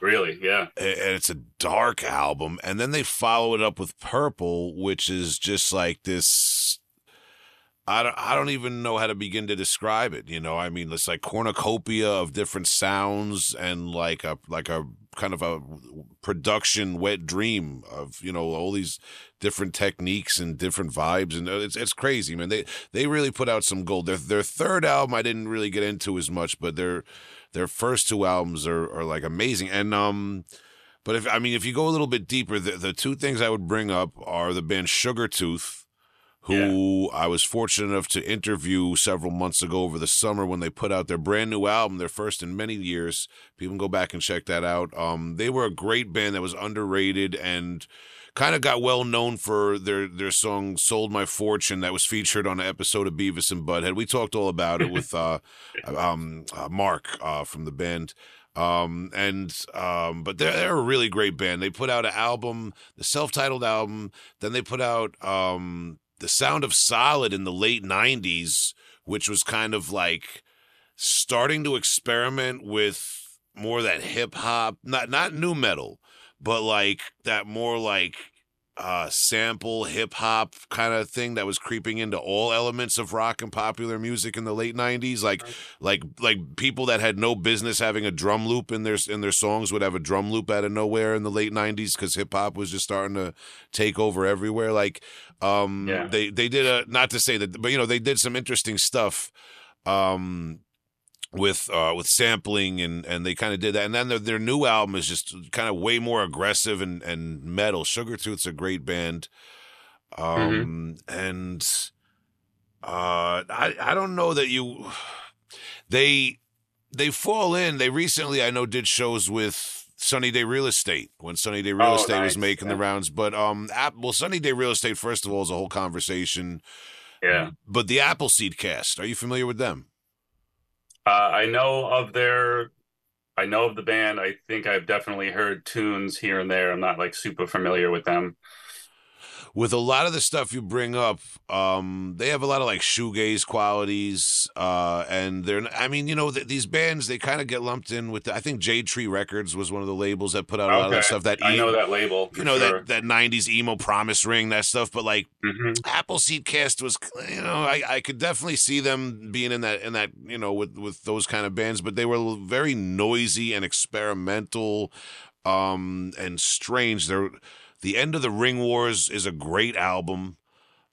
Really, yeah. And it's a dark album, and then they follow it up with Purple, which is just like this I don't, I don't even know how to begin to describe it. You know, I mean, it's like cornucopia of different sounds and like a like a kind of a production wet dream of you know all these different techniques and different vibes and it's it's crazy, man. They they really put out some gold. Their their third album I didn't really get into as much, but their their first two albums are are like amazing and um. But if I mean, if you go a little bit deeper, the, the two things I would bring up are the band Sugartooth, who yeah. I was fortunate enough to interview several months ago over the summer when they put out their brand new album, their first in many years. People can go back and check that out. Um, they were a great band that was underrated and kind of got well known for their their song "Sold My Fortune" that was featured on an episode of Beavis and Butthead. We talked all about it with uh, um, uh, Mark uh, from the band. Um, and um, but they're they're a really great band. They put out an album, the self-titled album. Then they put out um the sound of solid in the late 90s which was kind of like starting to experiment with more that hip hop not not nu metal but like that more like uh, sample hip hop kind of thing that was creeping into all elements of rock and popular music in the late '90s. Like, like, like people that had no business having a drum loop in their in their songs would have a drum loop out of nowhere in the late '90s because hip hop was just starting to take over everywhere. Like, um, yeah. they they did a not to say that, but you know, they did some interesting stuff. Um, with uh with sampling and and they kind of did that and then their, their new album is just kind of way more aggressive and and metal sugar sugartooth's a great band mm-hmm. um mm-hmm. and uh i i don't know that you they they fall in they recently i know did shows with Sunny Day Real Estate when Sunny Day Real oh, Estate nice. was making yeah. the rounds but um well Sunny Day Real Estate first of all is a whole conversation yeah but the Appleseed cast are you familiar with them uh, I know of their, I know of the band. I think I've definitely heard tunes here and there. I'm not like super familiar with them with a lot of the stuff you bring up, um, they have a lot of like shoegaze qualities, uh, and they're. I mean, you know, th- these bands they kind of get lumped in with. The, I think Jade Tree Records was one of the labels that put out a lot of that stuff. That I know that label. You know sure. that that '90s emo promise ring that stuff, but like mm-hmm. Appleseed Cast was, you know, I, I could definitely see them being in that in that you know with with those kind of bands, but they were very noisy and experimental, um, and strange. They're the End of the Ring Wars is a great album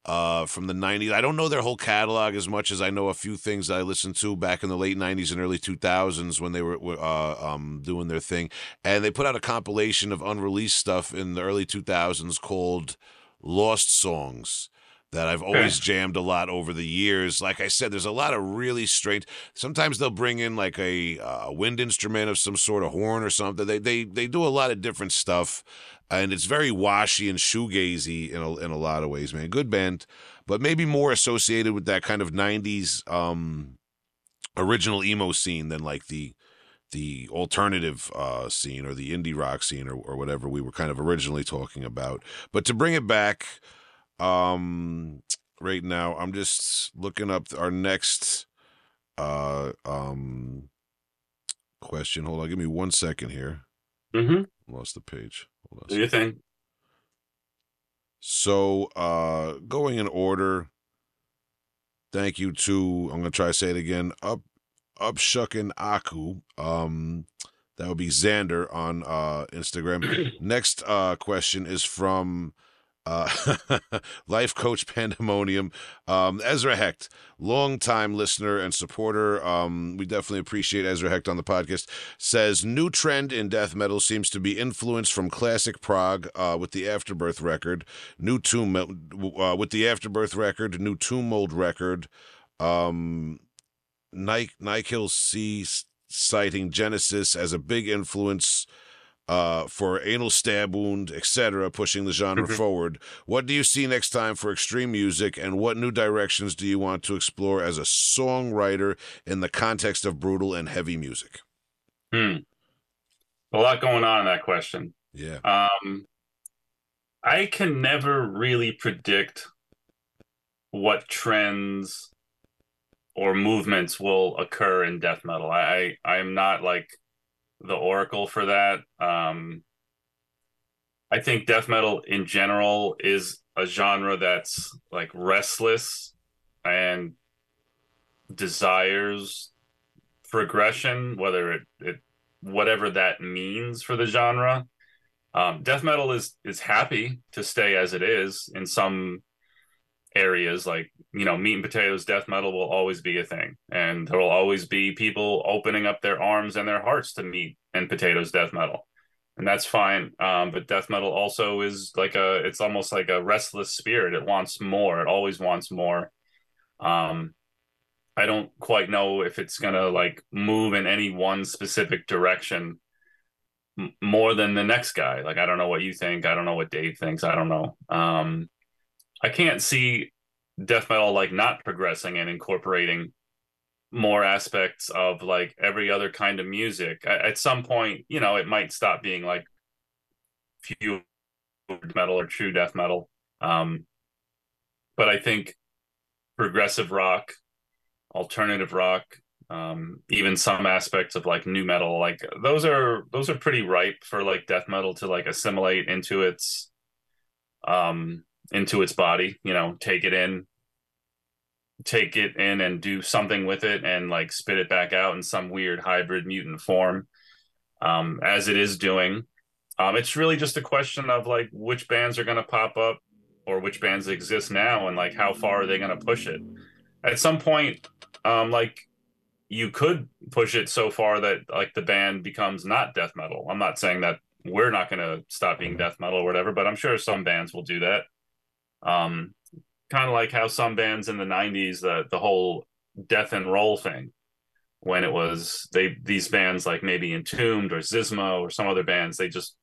uh, from the 90s. I don't know their whole catalog as much as I know a few things that I listened to back in the late 90s and early 2000s when they were uh, um, doing their thing. And they put out a compilation of unreleased stuff in the early 2000s called Lost Songs that I've always jammed a lot over the years. Like I said, there's a lot of really strange. Sometimes they'll bring in like a, a wind instrument of some sort of horn or something. They they they do a lot of different stuff and it's very washy and shoegazy in a, in a lot of ways, man. Good band, but maybe more associated with that kind of '90s um, original emo scene than like the the alternative uh, scene or the indie rock scene or, or whatever we were kind of originally talking about. But to bring it back, um, right now, I'm just looking up our next uh, um, question. Hold on, give me one second here. Mm-hmm. Lost the page. Hold on. Do your thing. So, uh, going in order. Thank you to I'm gonna try to say it again. Up, up shucking Aku. Um, that would be Xander on uh Instagram. Next uh question is from uh life coach pandemonium. Um ezra hecht longtime listener and supporter. Um we definitely appreciate ezra hecht on the podcast. Says new trend in death metal seems to be influenced from classic prog uh with the afterbirth record new tomb uh, with the afterbirth record new tomb mold record. Um nike nike c citing genesis as a big influence uh, for anal stab wound, etc., pushing the genre Mhm. forward. What do you see next time for extreme music, and what new directions do you want to explore as a songwriter in the context of brutal and heavy music? Hmm. A lot going on in that question. Yeah, Um, I can never really predict what trends or movements will occur in death metal. I, I I'm not like the oracle for that. Um, I think death metal in general is a genre that's like restless and desires progression, whether it, it whatever that means for the genre. Um, death metal is is happy to stay as it is in some areas like you know meat and potatoes death metal will always be a thing. And there will always be people opening up their arms and their hearts to meat and potatoes death metal. And that's fine. Um, but death metal also is like a it's almost like a restless spirit. It wants more. It always wants more. Um, i don't quite know if it's gonna like move in any one specific direction m- more than the next guy. Like i don't know what you think. I don't know what dave thinks. I don't know. Um, I can't see death metal like not progressing and incorporating more aspects of like every other kind of music. At, some point, you know, it might stop being like pure metal or true death metal. Um, but I think progressive rock, alternative rock, um, even some aspects of like nu metal, like those are those are pretty ripe for like death metal to like assimilate into its um into its body, you know, take it in, take it in and do something with it and like spit it back out in some weird hybrid mutant form. Um, as it is doing. Um, it's really just a question of like which bands are gonna pop up or which bands exist now and like how far are they gonna push it. At some point, um, like you could push it so far that like the band becomes not death metal. I'm not saying that we're not going to stop being death metal or whatever, but I'm sure some bands will do that. Um, kind of like how some bands in the '90s, the the whole death and roll thing, when it was they these bands like maybe Entombed or Xysma or some other bands, they just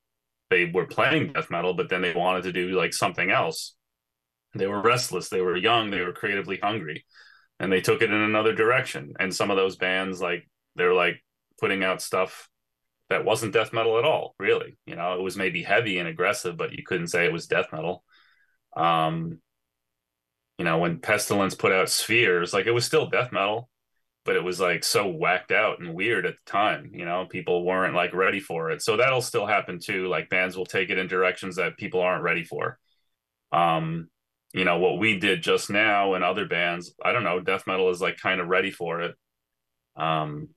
they were playing death metal, but then they wanted to do like something else. They were restless, they were young, they were creatively hungry, and they took it in another direction. And some of those bands, like they're like putting out stuff that wasn't death metal at all, really. You know, it was maybe heavy and aggressive, but you couldn't say it was death metal. Um, you know, when Pestilence put out Spheres, like it was still death metal, but it was like so whacked out and weird at the time. You know, people weren't like ready for it. So that'll still happen too. Like bands will take it in directions that people aren't ready for. Um, you know, what we did just now and other bands, I don't know, death metal is like kind of ready for it. Um,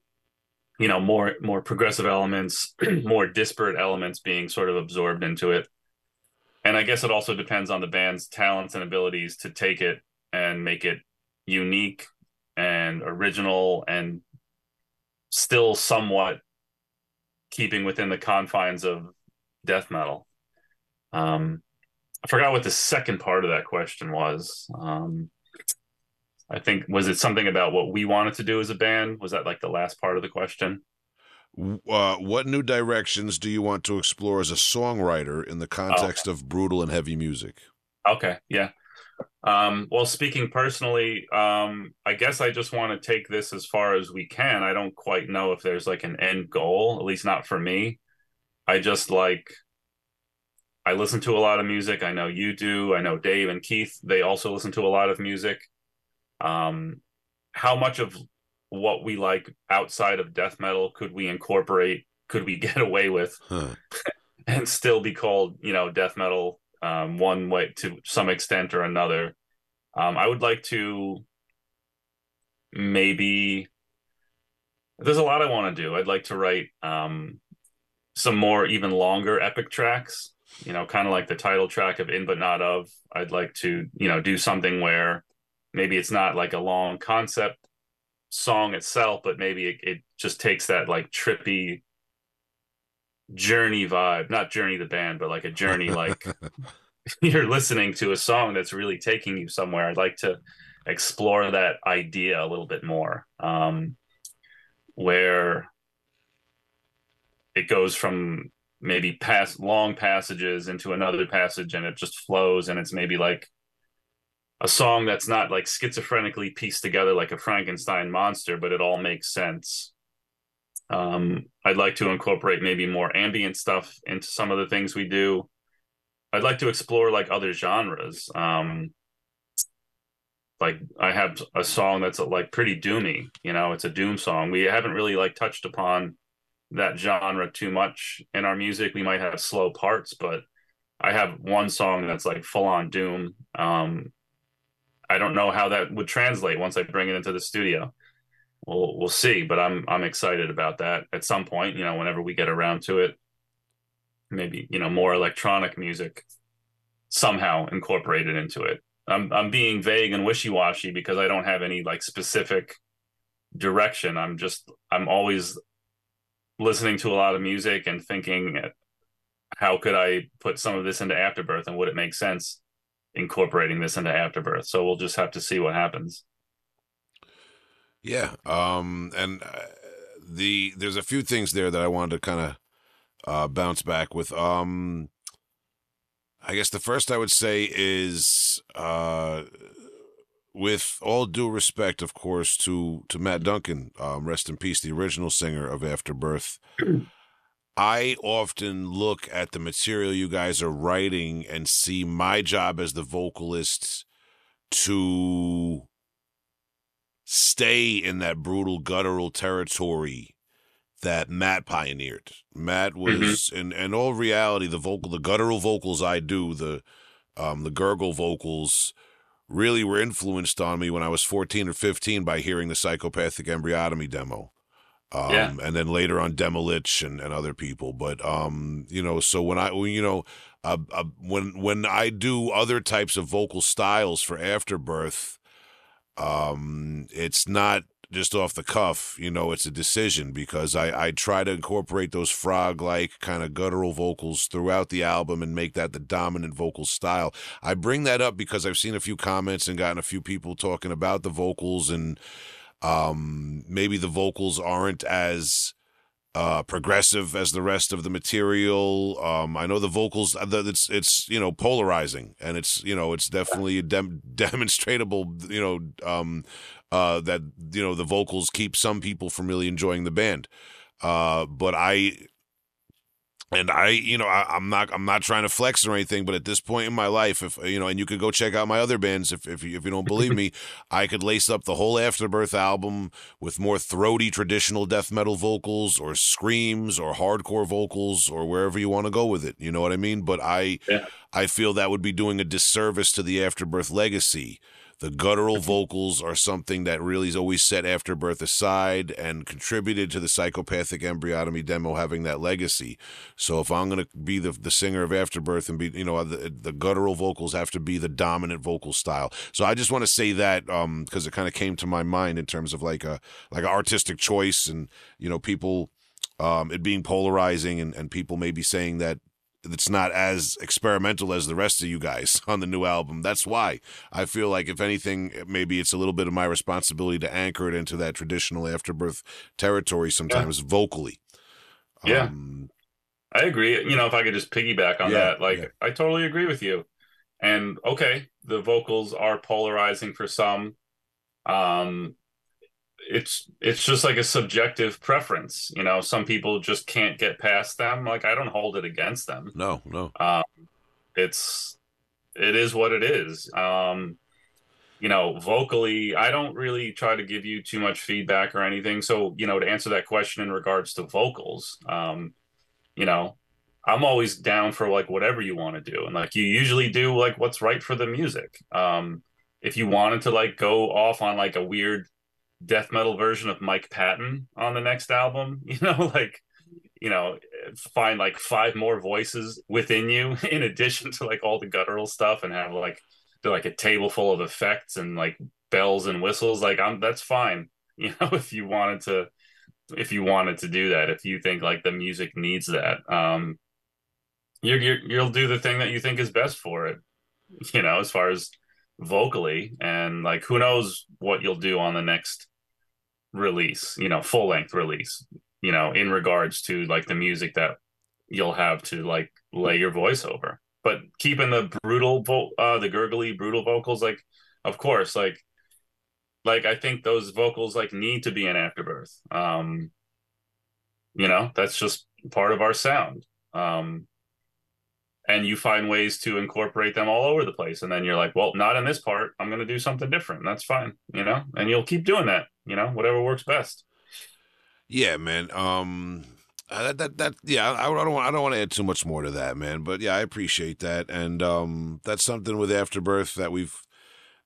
you know more more progressive elements more disparate elements being sort of absorbed into it and i guess it also depends on the band's talents and abilities to take it and make it unique and original and still somewhat keeping within the confines of death metal um i forgot what the second part of that question was um I think was it something about what we wanted to do as a band? Was that like the last part of the question? Uh, what new directions do you want to explore as a songwriter in the context of brutal and heavy music? Okay, yeah. Um, well, speaking personally, um, I guess I just want to take this as far as we can. I don't quite know if there's like an end goal, at least not for me. I just like I listen to a lot of music. I know you do. I know Dave and Keith, they also listen to a lot of music. Um, how much of what we like outside of death metal could we incorporate, could we get away with huh. and still be called, you know, death metal um, one way to some extent or another? Um, I would like to maybe there's a lot I want to do. I'd like to write um, some more even longer epic tracks you know, kind of like the title track of In But Not Of. I'd like to, you know, do something where maybe it's not like a long concept song itself, but maybe it, it just takes that like trippy journey vibe, not journey the band, but like a journey like you're listening to a song that's really taking you somewhere. I'd like to explore that idea a little bit more. Um, where it goes from maybe pass long passages into another passage and it just flows and it's maybe like a song that's not like schizophrenically pieced together like a Frankenstein monster, but it all makes sense. Um, I'd like to incorporate maybe more ambient stuff into some of the things we do. I'd like to explore like other genres. Um, like I have a song that's like pretty doomy, you know, it's a doom song. We haven't really like touched upon that genre too much in our music. We might have slow parts, but I have one song that's like full on doom. Um, I don't know how that would translate once I bring it into the studio. We'll we'll see, but I'm I'm excited about that at some point. You know, whenever we get around to it, maybe you know more electronic music somehow incorporated into it. I'm I'm being vague and wishy washy because I don't have any like specific direction. I'm just I'm always listening to a lot of music and thinking how could I put some of this into Afterbirth and would it make sense incorporating this into Afterbirth? So we'll just have to see what happens. Yeah, um, and uh, the there's a few things there that I wanted to kind of uh, bounce back with. Um, I guess the first I would say is uh, with all due respect, of course, to to Matt Duncan, um, rest in peace, the original singer of Afterbirth. I often look at the material you guys are writing and see my job as the vocalist to stay in that brutal guttural territory that Matt pioneered. Matt mm-hmm. was mm-hmm. in in all reality the vocal the guttural vocals I do, the um the gurgle vocals really were influenced on me when I was 14 or 15 by hearing the psychopathic embryotomy demo. Um, yeah. and then later on Demilich and, and other people. But, um, you know, so when I, you know, uh, uh, when, when I do other types of vocal styles for afterbirth, um, it's not just off the cuff, you know, it's a decision because I, I try to incorporate those frog like kind of guttural vocals throughout the album and make that the dominant vocal style. I bring that up because I've seen a few comments and gotten a few people talking about the vocals and um, maybe the vocals aren't as uh, progressive as the rest of the material. Um, I know the vocals, uh, it's it's you know polarizing, and it's you know it's definitely dem- demonstrable you know um, uh, that you know the vocals keep some people from really enjoying the band. Uh, but I and I, you know, I, am not, I'm not trying to flex or anything, but at this point in my life, if you know, and you could go check out my other bands if if you, if you don't believe me, I could lace up the whole Afterbirth album with more throaty traditional death metal vocals, or screams, or hardcore vocals, or wherever you want to go with it. You know what I mean? But I, yeah. I feel that would be doing a disservice to the Afterbirth legacy the guttural vocals are something that really is always set Afterbirth aside and contributed to the psychopathic embryotomy demo having that legacy. So if I'm going to be the, the singer of Afterbirth and be, you know, the, the guttural vocals have to be the dominant vocal style. So I just want to say that because um, it kind of came to my mind in terms of like a like an artistic choice and you know people um, it being polarizing and, and people maybe saying that it's not as experimental as the rest of you guys on the new album. That's why I feel like, if anything, maybe it's a little bit of my responsibility to anchor it into that traditional afterbirth territory sometimes yeah. vocally. Yeah. Um, I agree. You know, if I could just piggyback on yeah, that, like, yeah. I totally agree with you. and okay, the vocals are polarizing for some. Um, it's it's just like a subjective preference, you know. Some people just can't get past them. Like I don't hold it against them. No, no. Um, it's it is what it is. Um, you know, vocally, I don't really try to give you too much feedback or anything. So, you know, to answer that question in regards to vocals, um, you know, I'm always down for like whatever you want to do. And like you usually do like what's right for the music. Um, if you wanted to like go off on like a weird death metal version of Mike Patton on the next album, you know, like, you know, find like five more voices within you in addition to like all the guttural stuff and have like like a table full of effects and like bells and whistles. Like i'm that's fine you know if you wanted to if you wanted to do that if you think like the music needs that um you're you'll do the thing that you think is best for it you know as far as vocally. And like who knows what you'll do on the next release you know full length release you know in regards to like the music that you'll have to like lay your voice over. But keeping the brutal vo- uh the gurgly brutal vocals like of course like like i think those vocals like need to be in afterbirth. Um you know that's just part of our sound. Um and you find ways to incorporate them all over the place and then you're like well not in this part. I'm going to do something different. That's fine you know? And you'll keep doing that you know whatever works best yeah man um uh, that, that that yeah, I, I don't want I don't want to add too much more to that, man. But yeah, I appreciate that, and um, that's something with Afterbirth that we've,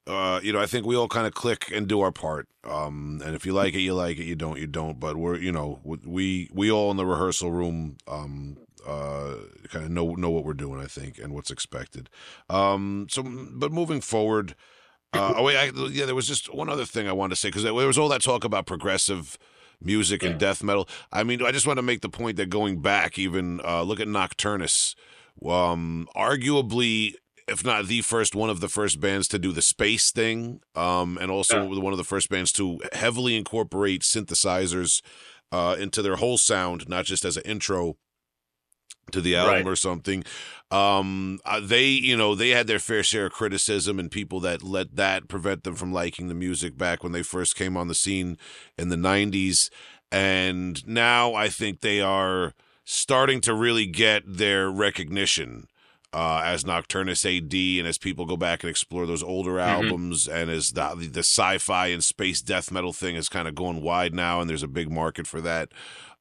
uh, you know, I think we all kind of click and do our part. Um, and if you like it, you like it. You don't, you don't. But we're, you know, we we all in the rehearsal room, um, uh, kind of know know what we're doing. I think and what's expected. Um, so, but moving forward, uh, oh wait, I, yeah, there was just one other thing I wanted to say because there was all that talk about progressive music and death metal. I mean, I just want to make the point that going back, even uh, look at Nocturnus, um, arguably, if not the first, one of the first bands to do the space thing, um, and also yeah. one of the first bands to heavily incorporate synthesizers uh, into their whole sound, not just as an intro to the album right. or something. Um, uh, they, you know, they had their fair share of criticism and people that let that prevent them from liking the music back when they first came on the scene in the 90s. And now I think they are starting to really get their recognition. Uh, as Nocturnus AD, and as people go back and explore those older mm-hmm. albums, and as the the sci-fi and space death metal thing is kind of going wide now, and there's a big market for that.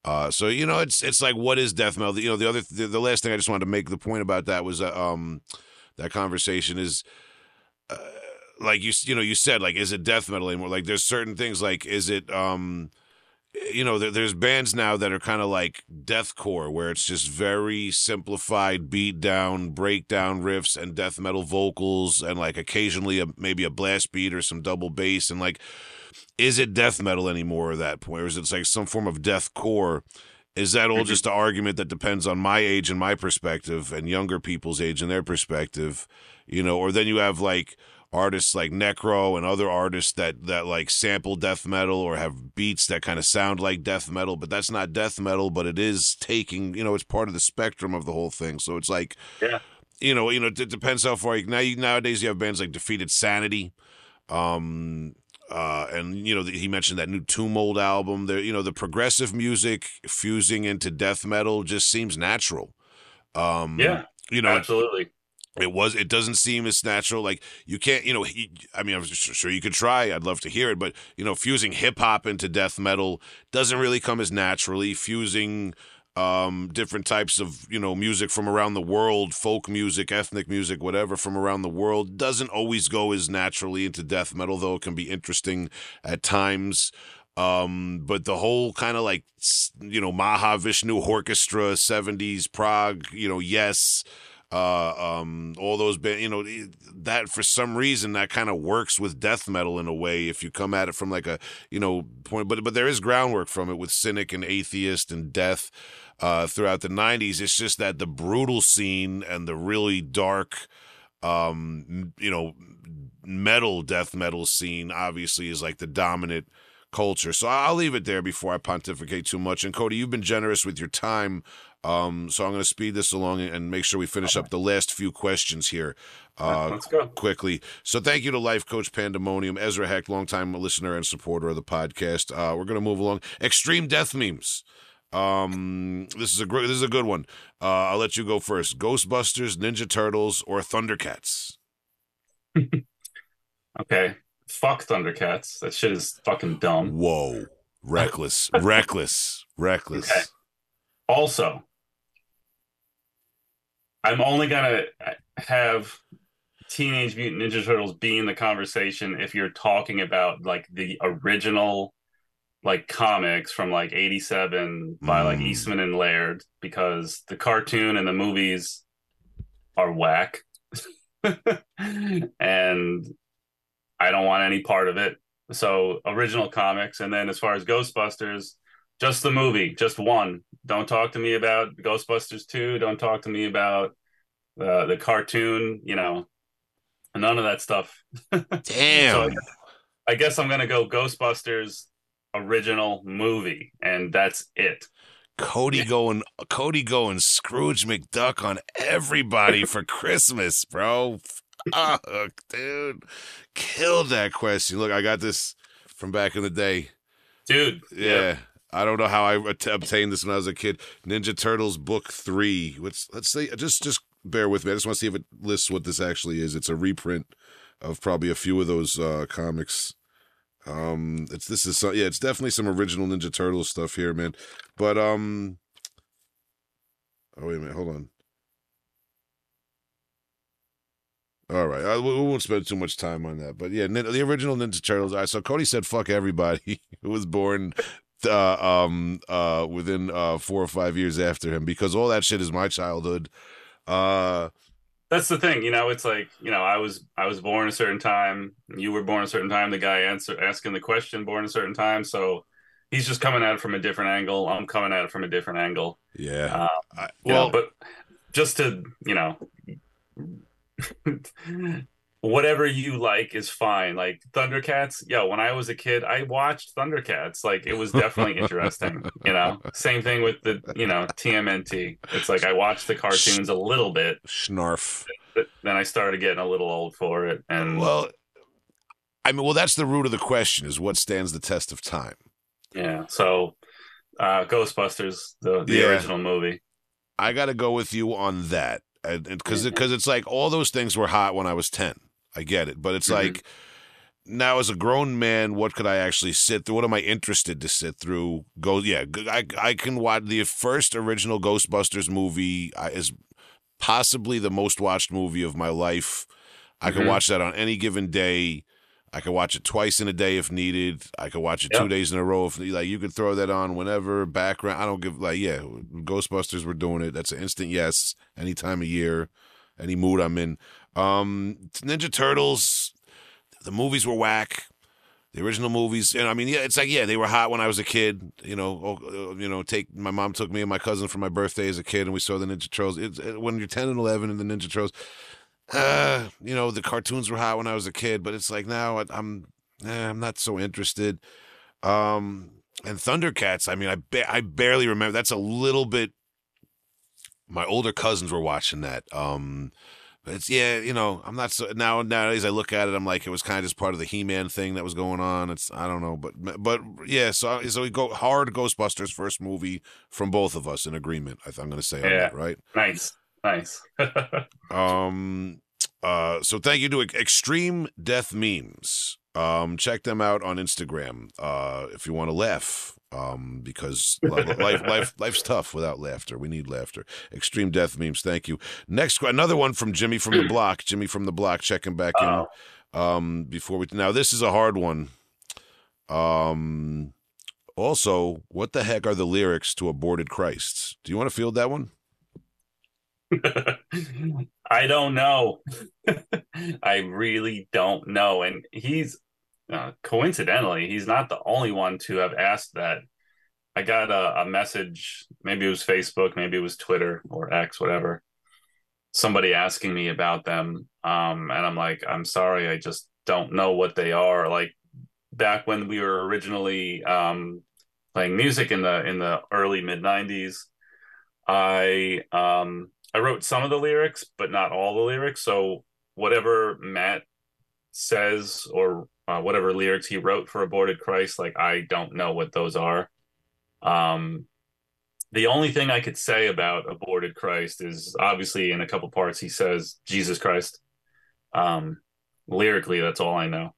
Uh, so you know, it's it's like what is death metal? You know, the other the, the last thing I just wanted to make the point about that was uh, um that conversation is. Uh, like you you know you said like is it death metal anymore like there's certain things like is it um you know there, there's bands now that are kind of like deathcore where it's just very simplified beat down breakdown riffs and death metal vocals and like occasionally a, maybe a blast beat or some double bass and like is it death metal anymore at that point, or is it like some form of death core? Is that all mm-hmm. just an argument that depends on my age and my perspective, and younger people's age and their perspective, you know? Or then you have like artists like Necro and other artists that that like sample death metal or have beats that kind of sound like death metal, but that's not death metal, but it is taking, you know, it's part of the spectrum of the whole thing. So it's like, yeah, you know, you know, it depends how far. You, now you, nowadays you have bands like Defeated Sanity, um, uh, and you know he mentioned that new Tomb Mold album. There, you know, the progressive music fusing into death metal just seems natural. Um, yeah, you know, absolutely. It, was. It doesn't seem as natural. Like you can't. You know. He, I mean, I'm sure you could try. I'd love to hear it, but you know, fusing hip hop into death metal doesn't really come as naturally. Fusing um, different types of you know music from around the world, folk music, ethnic music, whatever from around the world doesn't always go as naturally into death metal, though it can be interesting at times. Um, but the whole kind of like you know Mahavishnu Orchestra, '70s prog you know, yes. Uh, um, all those bands, you know, that for some reason that kind of works with death metal in a way. If you come at it from like a, you know, point, but but there is groundwork from it with cynic and atheist and death uh, throughout the 90s. It's just that the brutal scene and the really dark, um, you know, metal, death metal scene obviously is like the dominant culture. So I'll leave it there before I pontificate too much. And Cody, you've been generous with your time. Um, so I'm going to speed this along and make sure we finish up the last few questions here. Uh, Let's go. quickly. So thank you to Life Coach Pandemonium, Ezra Heck, longtime listener and supporter of the podcast. Uh, we're going to move along. Extreme death memes. Um, this is a great. This is a good one. Uh, I'll let you go first. Ghostbusters, Ninja Turtles, or Thundercats. Okay. Fuck Thundercats. That shit is fucking dumb. Whoa, reckless, reckless, reckless. Okay. Also, I'm only gonna have Teenage Mutant Ninja Turtles be in the conversation if you're talking about like the original like comics from like 87 by like Mm. Eastman and Laird because the cartoon and the movies are whack. and I don't want any part of it. So original comics and then as far as Ghostbusters, just the movie, just one. Don't talk to me about Ghostbusters 2, don't talk to me about uh, the cartoon, you know. None of that stuff. Damn. So I guess I'm gonna go Ghostbusters original movie, and that's it. Cody going, Cody going Scrooge McDuck on everybody for Christmas, bro. Fuck, dude, killed that question. Look, I got this from back in the day. Dude, Yeah. I don't know how I obtained this when I was a kid. Ninja Turtles book three. Which let's say just just bear with me. I just want to see if it lists what this actually is. It's a reprint of probably a few of those uh, comics. Um, it's this is so, yeah, it's definitely some original Ninja Turtles stuff here, man. But um, oh wait a minute, hold on. All right, I, we won't spend too much time on that. But yeah, the original Ninja Turtles. Right, so Cody said, "Fuck everybody who was born uh, um, uh, within uh, four or five years after him," because all that shit is my childhood. Uh, that's the thing. You know, it's like you know, I was I was born a certain time. You were born a certain time. The guy answer asking the question born a certain time. So he's just coming at it from a different angle. I'm coming at it from a different angle. yeah. Uh, I, you know, well, but just to you know whatever you like is fine like thundercats yo when i was a kid i watched thundercats like it was definitely interesting you know same thing with the you know tmnt it's like i watched the cartoons a little bit Snarf. then i started getting a little old for it and Well, I mean, well, that's the root of the question: is what stands the test of time. yeah so uh ghostbusters the, the Yeah. original movie I got to go with you on that, and because because it's like all those things were hot when I was ten. I get it, but it's Mhm. like now as a grown man, what could I actually sit through? What am I interested to sit through? Go, yeah, I I can watch the first original Ghostbusters movie is possibly the most watched movie of my life. I can Mhm. watch that on any given day. I could watch it twice in a day if needed. I could watch it two days in a row if like you could throw that on whenever background. I don't give like yeah, Ghostbusters were doing it. That's an instant yes any time of year, any mood I'm in. Um, Ninja Turtles, the movies were whack. The original movies, and I mean, yeah, it's like yeah, they were hot when I was a kid. You know, oh, uh, you know, take my mom took me and my cousin for my birthday as a kid, and we saw the Ninja Turtles. It's it, when you're ten and eleven, and the Ninja Turtles, uh, you know, the cartoons were hot when I was a kid, but it's like now I- I'm, eh, I'm not so interested. Um, and Thundercats, I mean, I ba- I barely remember. That's a little bit. My older cousins were watching that. Um, it's yeah, you know, I'm not so now nowadays. I look at it, I'm like, it was kind of just part of the He-Man thing that was going on. It's I don't know, but but yeah. So so we go hard Ghostbusters first movie from both of us in agreement. I th- I'm going to say on Yeah. that, right? nice nice Um, uh, so thank you to Extreme Death Memes. Um, check them out on Instagram. Uh, if you want to laugh. Um, because li- life, life, life's tough without laughter. We need laughter. Extreme Death Memes. Thank you. Next, another one from Jimmy from the Block. Jimmy from the Block checking back in. Uh-oh. Um, before we now, this is a hard one. Um, also, what the heck are the lyrics to Aborted Christs? Do you want to field that one? I don't know. I really don't know. And he's uh, coincidentally, he's not the only one to have asked that. I got a, a message, maybe it was Facebook, maybe it was Twitter or X, whatever. Somebody asking me about them. Um, and I'm like, I'm sorry, I just don't know what they are. Like, back when we were originally um, playing music in the in the early mid '90s. I um, I wrote some of the lyrics, but not all the lyrics. So whatever Matt says or uh, whatever lyrics he wrote for Aborted Christ, like I don't know what those are. Um, the only thing I could say about Aborted Christ is obviously in a couple parts he says Jesus Christ. Um, lyrically, that's all I know.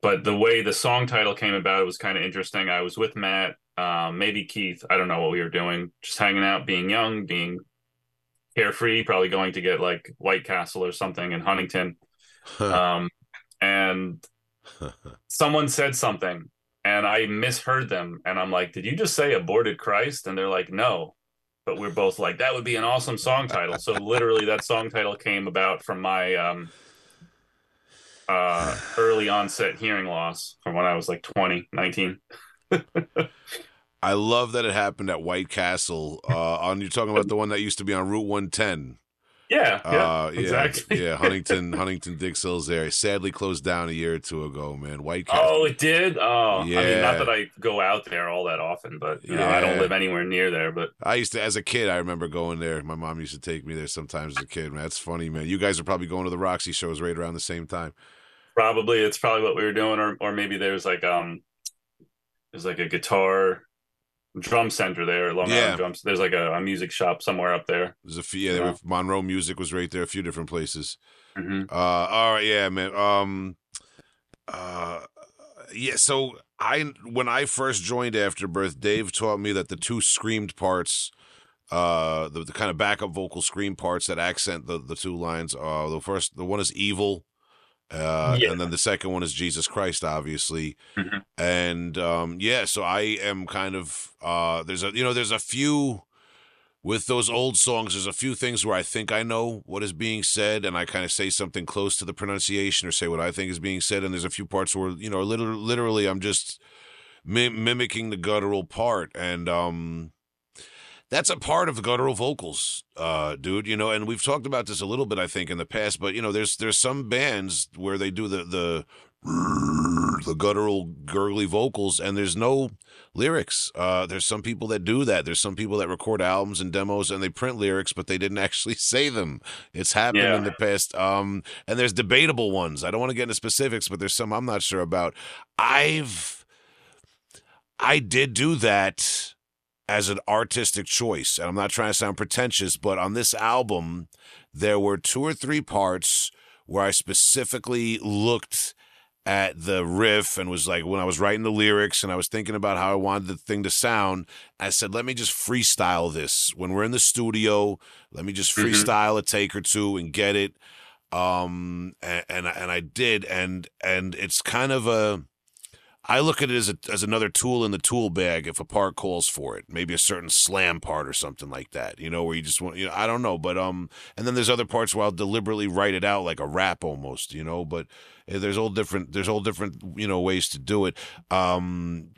But the way the song title came about, it was kind of interesting. I was with Matt, um, maybe Keith. I don't know what we were doing, just hanging out, being young, being carefree, probably going to get like White Castle or something in Huntington. um, and someone said something and I misheard them. And I'm like, did you just say aborted Christ? And they're like, no. But we're both like, that would be an awesome song title. So literally that song title came about from my um, uh, early onset hearing loss from when I was like 20, 19. I love that it happened at White Castle. Uh, on you're talking about the one that used to be on Route 110. Yeah, yeah, uh, exactly. Yeah, yeah, Huntington, Huntington Dix Hills there. Sadly closed down a year or two ago, man. White Castle. Oh, it did. Oh, yeah. I mean, not that I go out there all that often, but you yeah. know, I don't live anywhere near there. But I used to, as a kid, I remember going there. My mom used to take me there sometimes as a kid. Man, that's funny, man. You guys are probably going to the Roxy shows right around the same time. Probably, it's probably what we were doing, or or maybe there's like um, there's like a guitar drum center there, Long yeah. Island Drums. There's like a, a, music shop somewhere up there. There's a few. Yeah, Monroe Music was right there. A few different places. Mm-hmm. Uh, all right, yeah, man. Um, uh, yeah. So I, when I first joined Afterbirth, Dave taught me that the two screamed parts. Uh, the, the kind of backup vocal scream parts that accent the, the two lines. Uh, the first, the one is evil, uh, yeah. And then the second one is Jesus Christ, obviously. Mm-hmm. And um, yeah, so I am kind of uh, there's a you know there's a few with those old songs. There's a few things where I think I know what is being said, and I kind of say something close to the pronunciation or say what I think is being said. And there's a few parts where you know literally, literally I'm just mim- mimicking the guttural part, and um, that's a part of the guttural vocals, uh, dude. You know, and we've talked about this a little bit, I think, in the past. But you know, there's there's some bands where they do the the the guttural gurgly vocals, and there's no lyrics. Uh, there's some people that do that. There's some people that record albums and demos and they print lyrics, but they didn't actually say them. It's happened yeah. in the past. Um, and there's debatable ones. I don't want to get into specifics, but there's some I'm not sure about. I've I did do that as an artistic choice. And I'm not trying to sound pretentious, but on this album, there were two or three parts where I specifically looked at the riff and was like, when I was writing the lyrics and I was thinking about how I wanted the thing to sound, I said, let me just freestyle this. When we're in the studio, let me just mm-hmm. freestyle mm-hmm. a take or two and get it. Um, and, and, and I did. And, and it's kind of a, I look at it as a, as another tool in the tool bag if a part calls for it. Maybe a certain slam part or something like that. You know, where you just want you know, I don't know, but um and then there's other parts where I'll deliberately write it out like a rap almost, you know, but eh, there's all different there's all different, you know, ways to do it. Um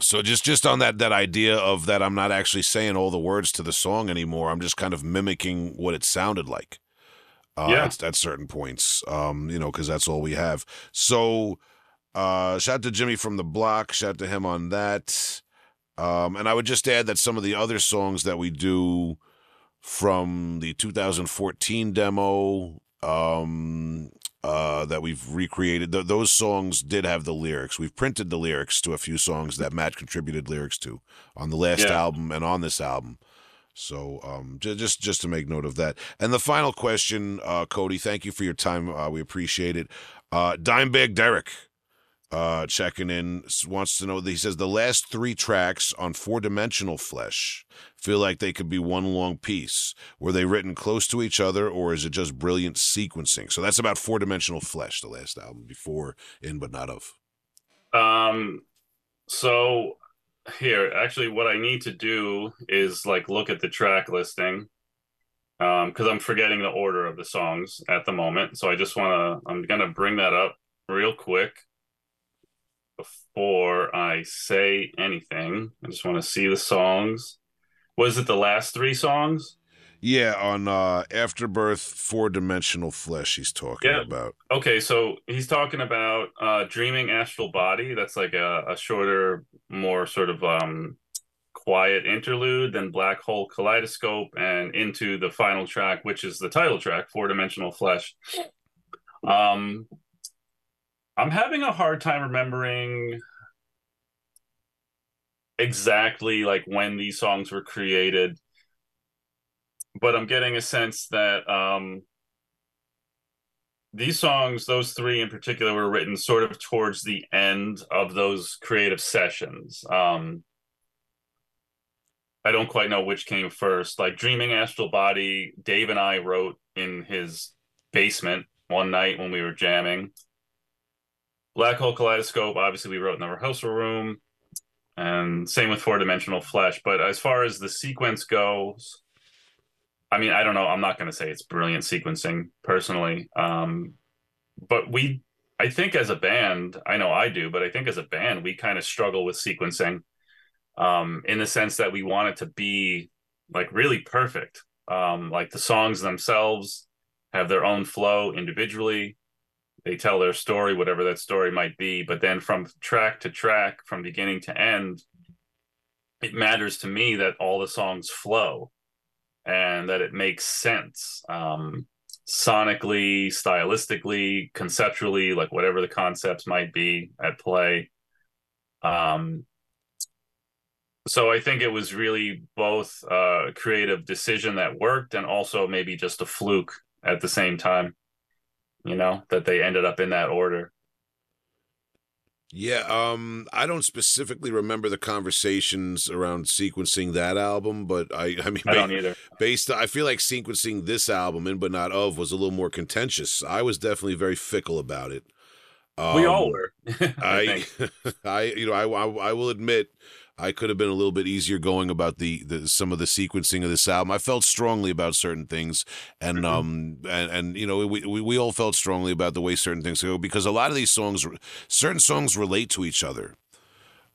so just just on that that idea of that I'm not actually saying all the words to the song anymore. I'm just kind of mimicking what it sounded like. Uh, yeah. at, at certain points. Um, you know, because that's all we have. So uh, shout out to Jimmy from the block. Shout out to him on that. Um, and I would just add that some of the other songs that we do from the 2014 demo um, uh, that we've recreated, th- those songs did have the lyrics. We've printed the lyrics to a few songs that Matt contributed lyrics to on the last yeah. album and on this album. So um, j- just just to make note of that. And the final question, uh, Cody, thank you for your time. Uh, we appreciate it. Uh, Dimebag Derek uh, checking in wants to know he says the last three tracks on four dimensional flesh feel like they could be one long piece. Were they written close to each other or is it just brilliant sequencing? So that's about four dimensional flesh the last album before in but not of. Um so here actually what i need to do is like look at the track listing um because i'm forgetting the order of the songs at the moment. So i just want to i'm gonna bring that up real quick before I say anything. I just want to see the songs. Was it the last three songs? Yeah, on uh, Afterbirth, four dimensional flesh. He's talking Yeah. about. Okay, so he's talking about uh Dreaming Astral Body. That's like a, a shorter, more sort of um quiet interlude than Black Hole Kaleidoscope and into the final track, which is the title track, Four Dimensional Flesh. Um I'm having a hard time remembering exactly like when these songs were created, but I'm getting a sense that um these songs, those three in particular, were written sort of towards the end of those creative sessions. Um, I don't quite know which came first. Like Dreaming Astral Body, Dave and I wrote in his basement one night when we were jamming. Black Hole Kaleidoscope, obviously, we wrote in the rehearsal room. And same with Four Dimensional Flesh. But as far as the sequence goes, I mean, I don't know. I'm not going to say it's brilliant sequencing personally. Um, but we, I think as a band, I know I do, but I think as a band, we kind of struggle with sequencing um, in the sense that we want it to be like really perfect. Um, like the songs themselves have their own flow individually. They tell their story, whatever that story might be. But then from track to track, from beginning to end, it matters to me that all the songs flow and that it makes sense um, sonically, stylistically, conceptually, like whatever the concepts might be at play. Um, so I think it was really both a creative decision that worked and also maybe just a fluke at the same time, you know, that they ended up in that order. Yeah, um, I don't specifically remember the conversations around sequencing that album, but I, I mean, I don't either. based, I feel like sequencing this album in but not of was a little more contentious. I was definitely very fickle about it. Um, we all were. I, I, I, you know, I, I, I will admit, I could have been a little bit easier going about the, the some of the sequencing of this album. I felt strongly about certain things, and Mhm. um, and and you know, we, we we all felt strongly about the way certain things go because a lot of these songs, certain songs relate to each other,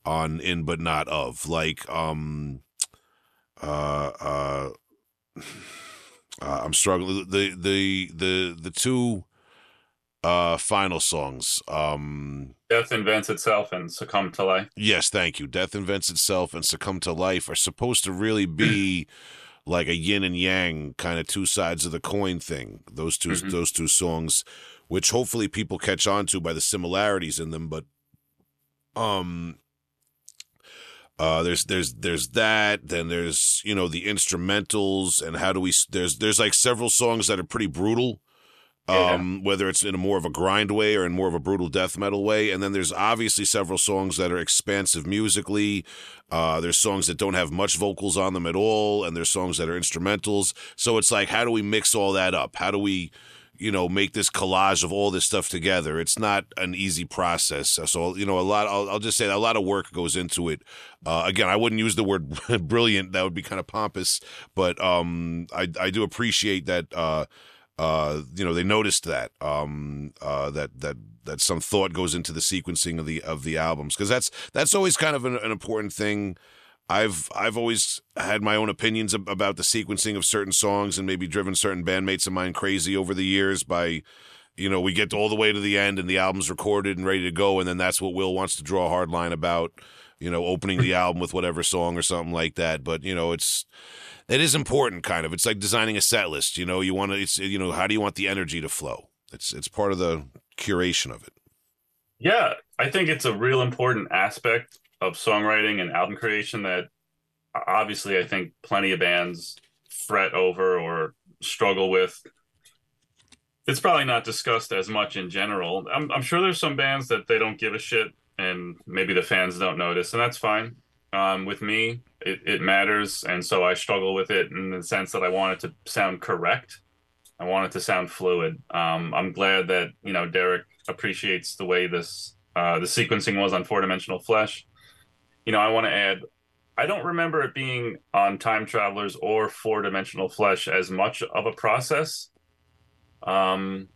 on in but not of like um, uh uh. Uh, I'm struggling. The the the the two uh final songs. Um Death invents itself and succumb to life. yes, thank you. Death invents itself and succumb to life are supposed to really be like a yin and yang kind of two sides of the coin thing. Those 2 Mhm. those two songs which hopefully people catch on to by the similarities in them but um uh there's there's there's that then there's you know the instrumentals and how do we there's there's like several songs that are pretty brutal Yeah. um whether it's in a more of a grind way or in more of a brutal death metal way. And then there's obviously several songs that are expansive musically. Uh there's songs that don't have much vocals on them at all and there's songs that are instrumentals. So it's like how do we mix all that up? How do we you know make this collage of all this stuff together? It's not an easy process. So you know a lot i'll, I'll just say a lot of work goes into it. Uh, again i wouldn't use the word brilliant. That would be kind of pompous. But um i i do appreciate that uh uh you know they noticed that um uh that that that some thought goes into the sequencing of the of the albums. Because that's that's always kind of an, an important thing. I've I've always had my own opinions ab- about the sequencing of certain songs and maybe driven certain bandmates of mine crazy over the years by you know we get all the way to the end and the album's recorded and ready to go and then that's what Will wants to draw a hard line about you know opening the album with whatever song or something like that. But you know it's it is important kind of it's like designing a set list you know you want to it's you know how do you want the energy to flow it's it's part of the curation of it Yeah, I think it's a real important aspect of songwriting and album creation that obviously I think plenty of bands fret over or struggle with. It's probably not discussed as much in general. I'm, I'm sure there's some bands that they don't give a shit and maybe the fans don't notice, and that's fine. Um, with me, it, it matters, and so I struggle with it in the sense that I want it to sound correct. I want it to sound fluid. Um, I'm glad that you know Derek appreciates the way this uh, the sequencing was on Four Dimensional Flesh. You know, I want to add, I don't remember it being on Time Travelers or Four Dimensional Flesh as much of a process. Um,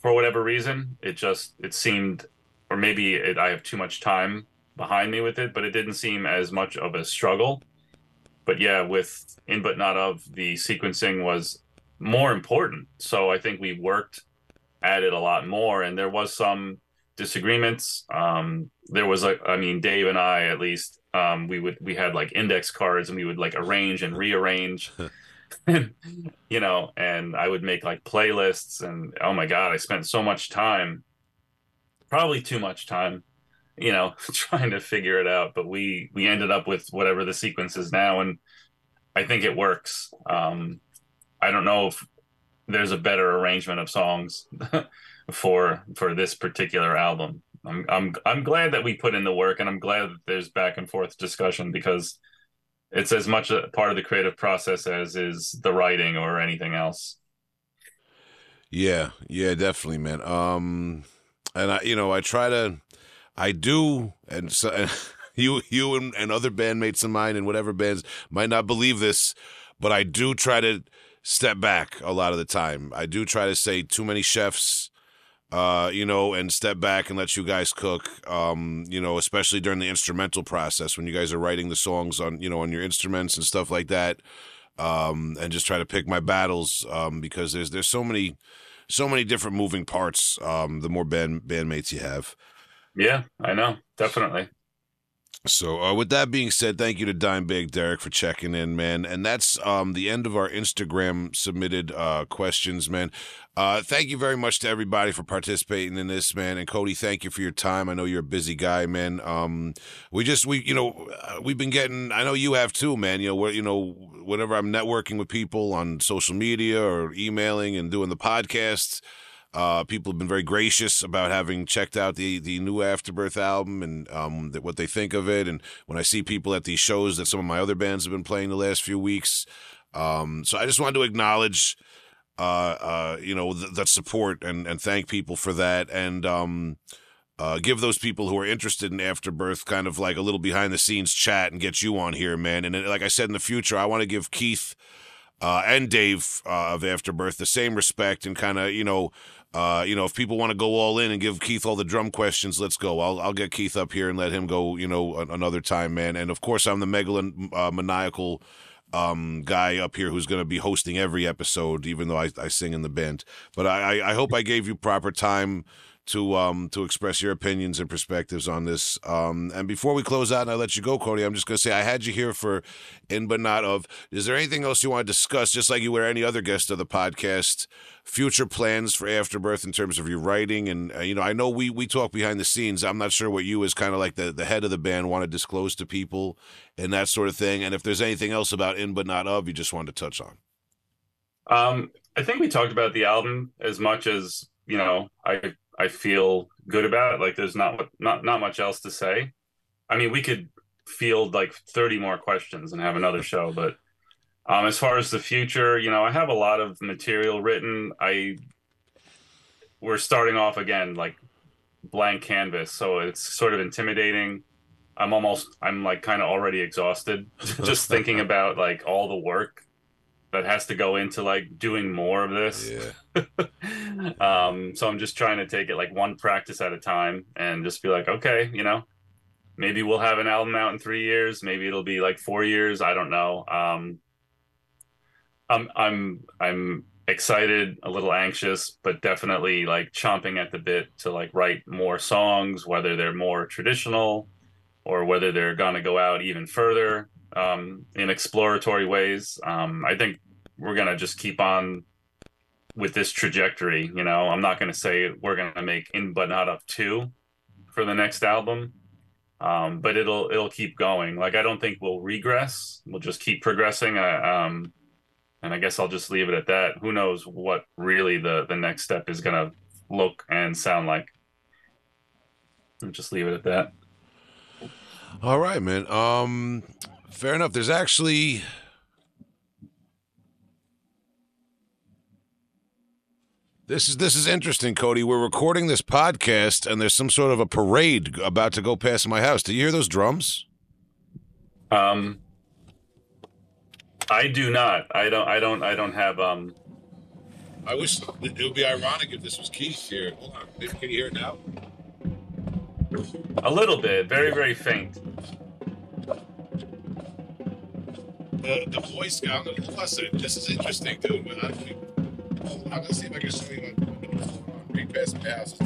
for whatever reason, it just it seemed, or maybe it, I have too much time behind me with it, but it didn't seem as much of a struggle. but yeah, with in but not of the sequencing was more important. So I think we worked at it a lot more, and there was some disagreements. Um, there was like, I mean, Dave and I at least, um, we would we had like index cards, and we would like arrange and rearrange. you know, and I would make like playlists, and oh my god, I spent so much time, probably too much time, you know, trying to figure it out. But we we ended up with whatever the sequence is now, and I think it works. Um, I don't know if there's a better arrangement of songs for for this particular album. I'm I'm I'm glad that we put in the work, and I'm glad that there's back and forth discussion because it's as much a part of the creative process as is the writing or anything else. Yeah, yeah, definitely, man. Um, and I, you know, I try to, I do, and so. You, you, and, and other bandmates of mine and whatever bands might not believe this, but I do try to step back a lot of the time. I do try to say too many chefs, uh, you know, and step back and let you guys cook. Um, you know, especially during the instrumental process when you guys are writing the songs on, you know, on your instruments and stuff like that. Um, and just try to pick my battles um, because there's there's so many so many different moving parts. Um, the more band bandmates you have. Yeah, I know, definitely. So, uh, with that being said, thank you to Dimebag Derek for checking in, man. And that's um, the end of our Instagram submitted uh, questions, man. Uh, thank you very much to everybody for participating in this, man. And Cody, thank you for your time. I know you're a busy guy, man. Um, we just we you know uh, we've been getting. I know you have too, man. You know, you know, whenever I'm networking with people on social media or emailing and doing the podcasts uh, people have been very gracious about having checked out the the new Afterbirth album and um, what they think of it. And when I see people at these shows that some of my other bands have been playing the last few weeks, um, so I just wanted to acknowledge, uh, uh, you know, th- that support and and thank people for that. And um, uh, give those people who are interested in afterbirth kind of like a little behind the scenes chat and get you on here, man. And like I said, in the future, I want to give Keith uh, and Dave uh, of Afterbirth the same respect and kind of, you know, uh, you know, if people want to go all in and give Keith all the drum questions, let's go. I'll I'll get Keith up here and let him go. You know, another time, man. And of course, I'm the megalomaniacal um, guy up here who's going to be hosting every episode, even though I, I sing in the band. But I, I hope I gave you proper time to um to express your opinions and perspectives on this. Um, and before we close out and I let you go, Cody, I'm just gonna say I had you here for in but not of. Is there anything else you want to discuss, just like you were any other guest of the podcast? Future plans for Afterbirth in terms of your writing, and uh, you know, I know we we talk behind the scenes. I'm not sure what you as kind of like the the head of the band want to disclose to people and that sort of thing. And if there's anything else about in but not of, you just wanted to touch on. Um, I think we talked about the album as much as you know. I I feel good about. It. Like there's not not not much else to say. I mean, we could field like 30 more questions and have another show, but um, as far as the future, you know, I have a lot of material written. I we're starting off again like blank canvas, so it's sort of intimidating. I'm almost I'm like kind of already exhausted just thinking about like all the work that has to go into like doing more of this. Yeah. um, so I'm just trying to take it like one practice at a time and just be like, okay, you know, maybe we'll have an album out in three years. Maybe it'll be like four years. I don't know. Um, I'm I'm I'm excited, a little anxious, but definitely like chomping at the bit to like write more songs, whether they're more traditional or whether they're gonna go out even further um, in exploratory ways. Um, I think we're gonna just keep on with this trajectory. You know, I'm not gonna say we're gonna make in but not of two for the next album, um, but it'll it'll keep going. Like I don't think we'll regress. We'll just keep progressing. I, um, and I guess I'll just leave it at that. Who knows what really the the next step is gonna look and sound like. I'll just leave it at that. All right, man. Um, Fair enough. There's actually This is this is interesting, Cody. We're recording this podcast and there's some sort of a parade about to go past my house. Do you hear those drums? Um I do not. I don't I don't I don't have um I wish it would be ironic if this was Keith here. Hold on. Can you hear it now? A little bit. Very, very faint. The, the Boy Scout. Plus, uh, this is interesting, dude. Man. I'm, I'm gonna see if I can show you my read past my oh, house.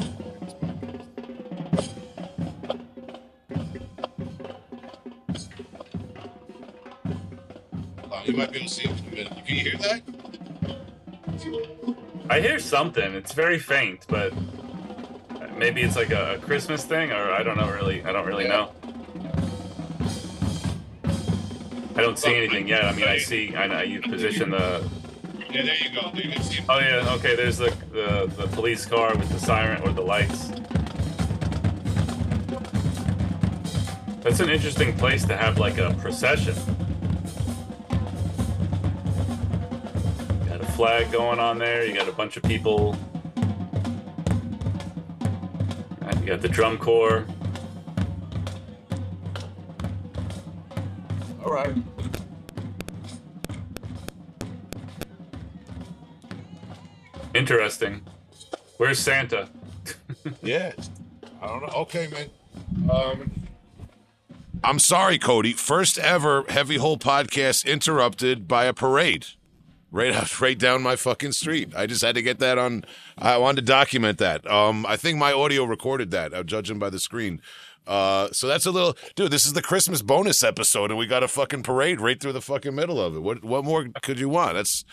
You might be able to see it in a minute. Can you hear that? I hear something. It's very faint, but maybe it's like a, Christmas thing, or I don't know. Really, I don't really know. Don't see anything yet. I mean, I see. I know you position the. Yeah, there you go. You can see. Oh yeah. Okay. There's the, the the police car with the siren or the lights. That's an interesting place to have like a procession. Got a flag going on there. You got a bunch of people You got the drum corps. All right. Interesting. Where's Santa? yeah. I don't know. Okay, man. Um, I'm sorry, Cody. First ever Heavy Hole podcast interrupted by a parade right out, right down my fucking street. I just had to get that on. I wanted to document that. Um, I think my audio recorded that, uh, judging by the screen. Uh, so that's a little, dude. This is the Christmas bonus episode, and we got a fucking parade right through the fucking middle of it. What, what more could you want? That's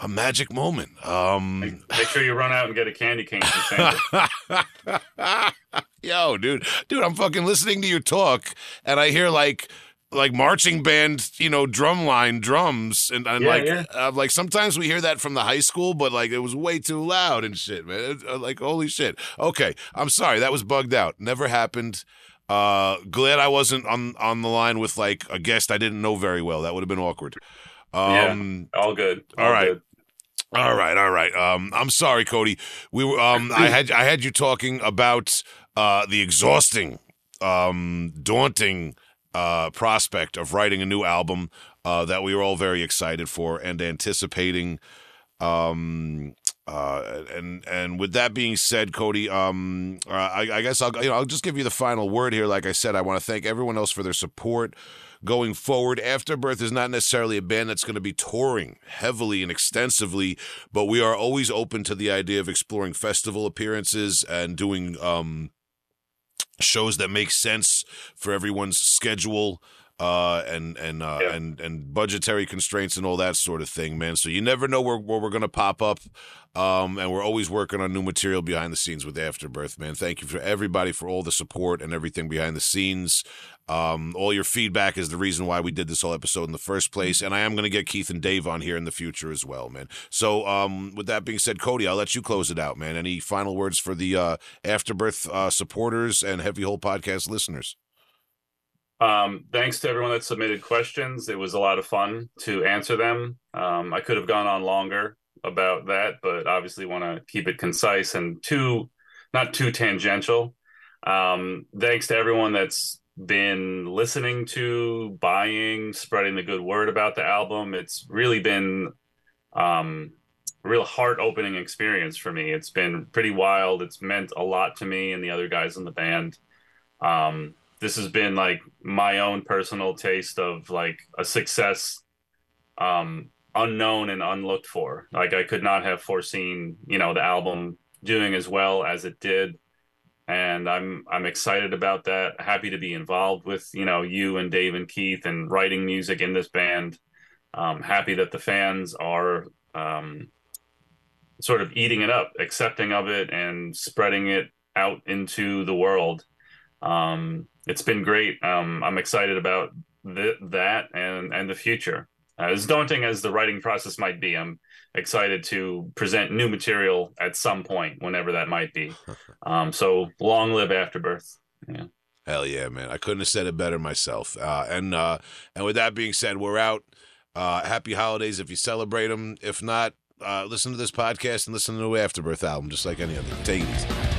a magic moment. Um, make sure you run out and get a candy cane. Yo, dude, dude, I'm fucking listening to you talk, and I hear like like marching band, you know, drum line drums, and, and yeah, like, yeah. Uh, like sometimes we hear that from the high school, but like it was way too loud and shit, man. Uh, like holy shit. Okay, I'm sorry, that was bugged out. Never happened. Uh, glad I wasn't on on the line with like a guest I didn't know very well. That would have been awkward. Um, yeah, all good. All, all right. Good. All right, all right. Um, I'm sorry, Cody. We were um, I had I had you talking about uh the exhausting, um, daunting uh, prospect of writing a new album uh, that we were all very excited for and anticipating. Um, uh, and and with that being said, Cody, um, uh, I, I, guess I'll you know I'll just give you the final word here. Like I said, I want to thank everyone else for their support going forward. Afterbirth is not necessarily a band that's going to be touring heavily and extensively, but we are always open to the idea of exploring festival appearances and doing um, shows that make sense for everyone's schedule uh, and and uh, yeah. and and budgetary constraints and all that sort of thing, man. So you never know where, where we're gonna pop up, um, and we're always working on new material behind the scenes with Afterbirth, man. Thank you for everybody for all the support and everything behind the scenes. Um, all your feedback is the reason why we did this whole episode in the first place, and I am gonna get Keith and Dave on here in the future as well, man. So um, with that being said, Cody, I'll let you close it out, man. Any final words for the uh, Afterbirth uh, supporters and Heavy Hole podcast listeners? Um, thanks to everyone that submitted questions. It was a lot of fun to answer them. Um, I could have gone on longer about that, but obviously want to keep it concise and too, not too tangential. Um, thanks to everyone that's been listening to, buying, spreading the good word about the album. It's really been um, a real heart opening experience for me. It's been pretty wild. It's meant a lot to me and the other guys in the band. Um, this has been like my own personal taste of like a success um unknown and unlooked for. Like i could not have foreseen you know the album doing as well as it did. And i'm i'm excited about that happy to be involved with you know you and dave and keith and writing music in this band. Um happy that the fans are um sort of eating it up accepting of it and spreading it out into the world um it's been great. Um, I'm excited about th- that and and the future. Uh, as daunting as the writing process might be, I'm excited to present new material at some point, whenever that might be. Um, so long live Afterbirth. Yeah. Hell yeah, man! I couldn't have said it better myself. Uh, and uh, and with that being said, we're out. Uh, happy holidays if you celebrate them. If not, uh, listen to this podcast and listen to the Afterbirth album, just like any other. Take it easy.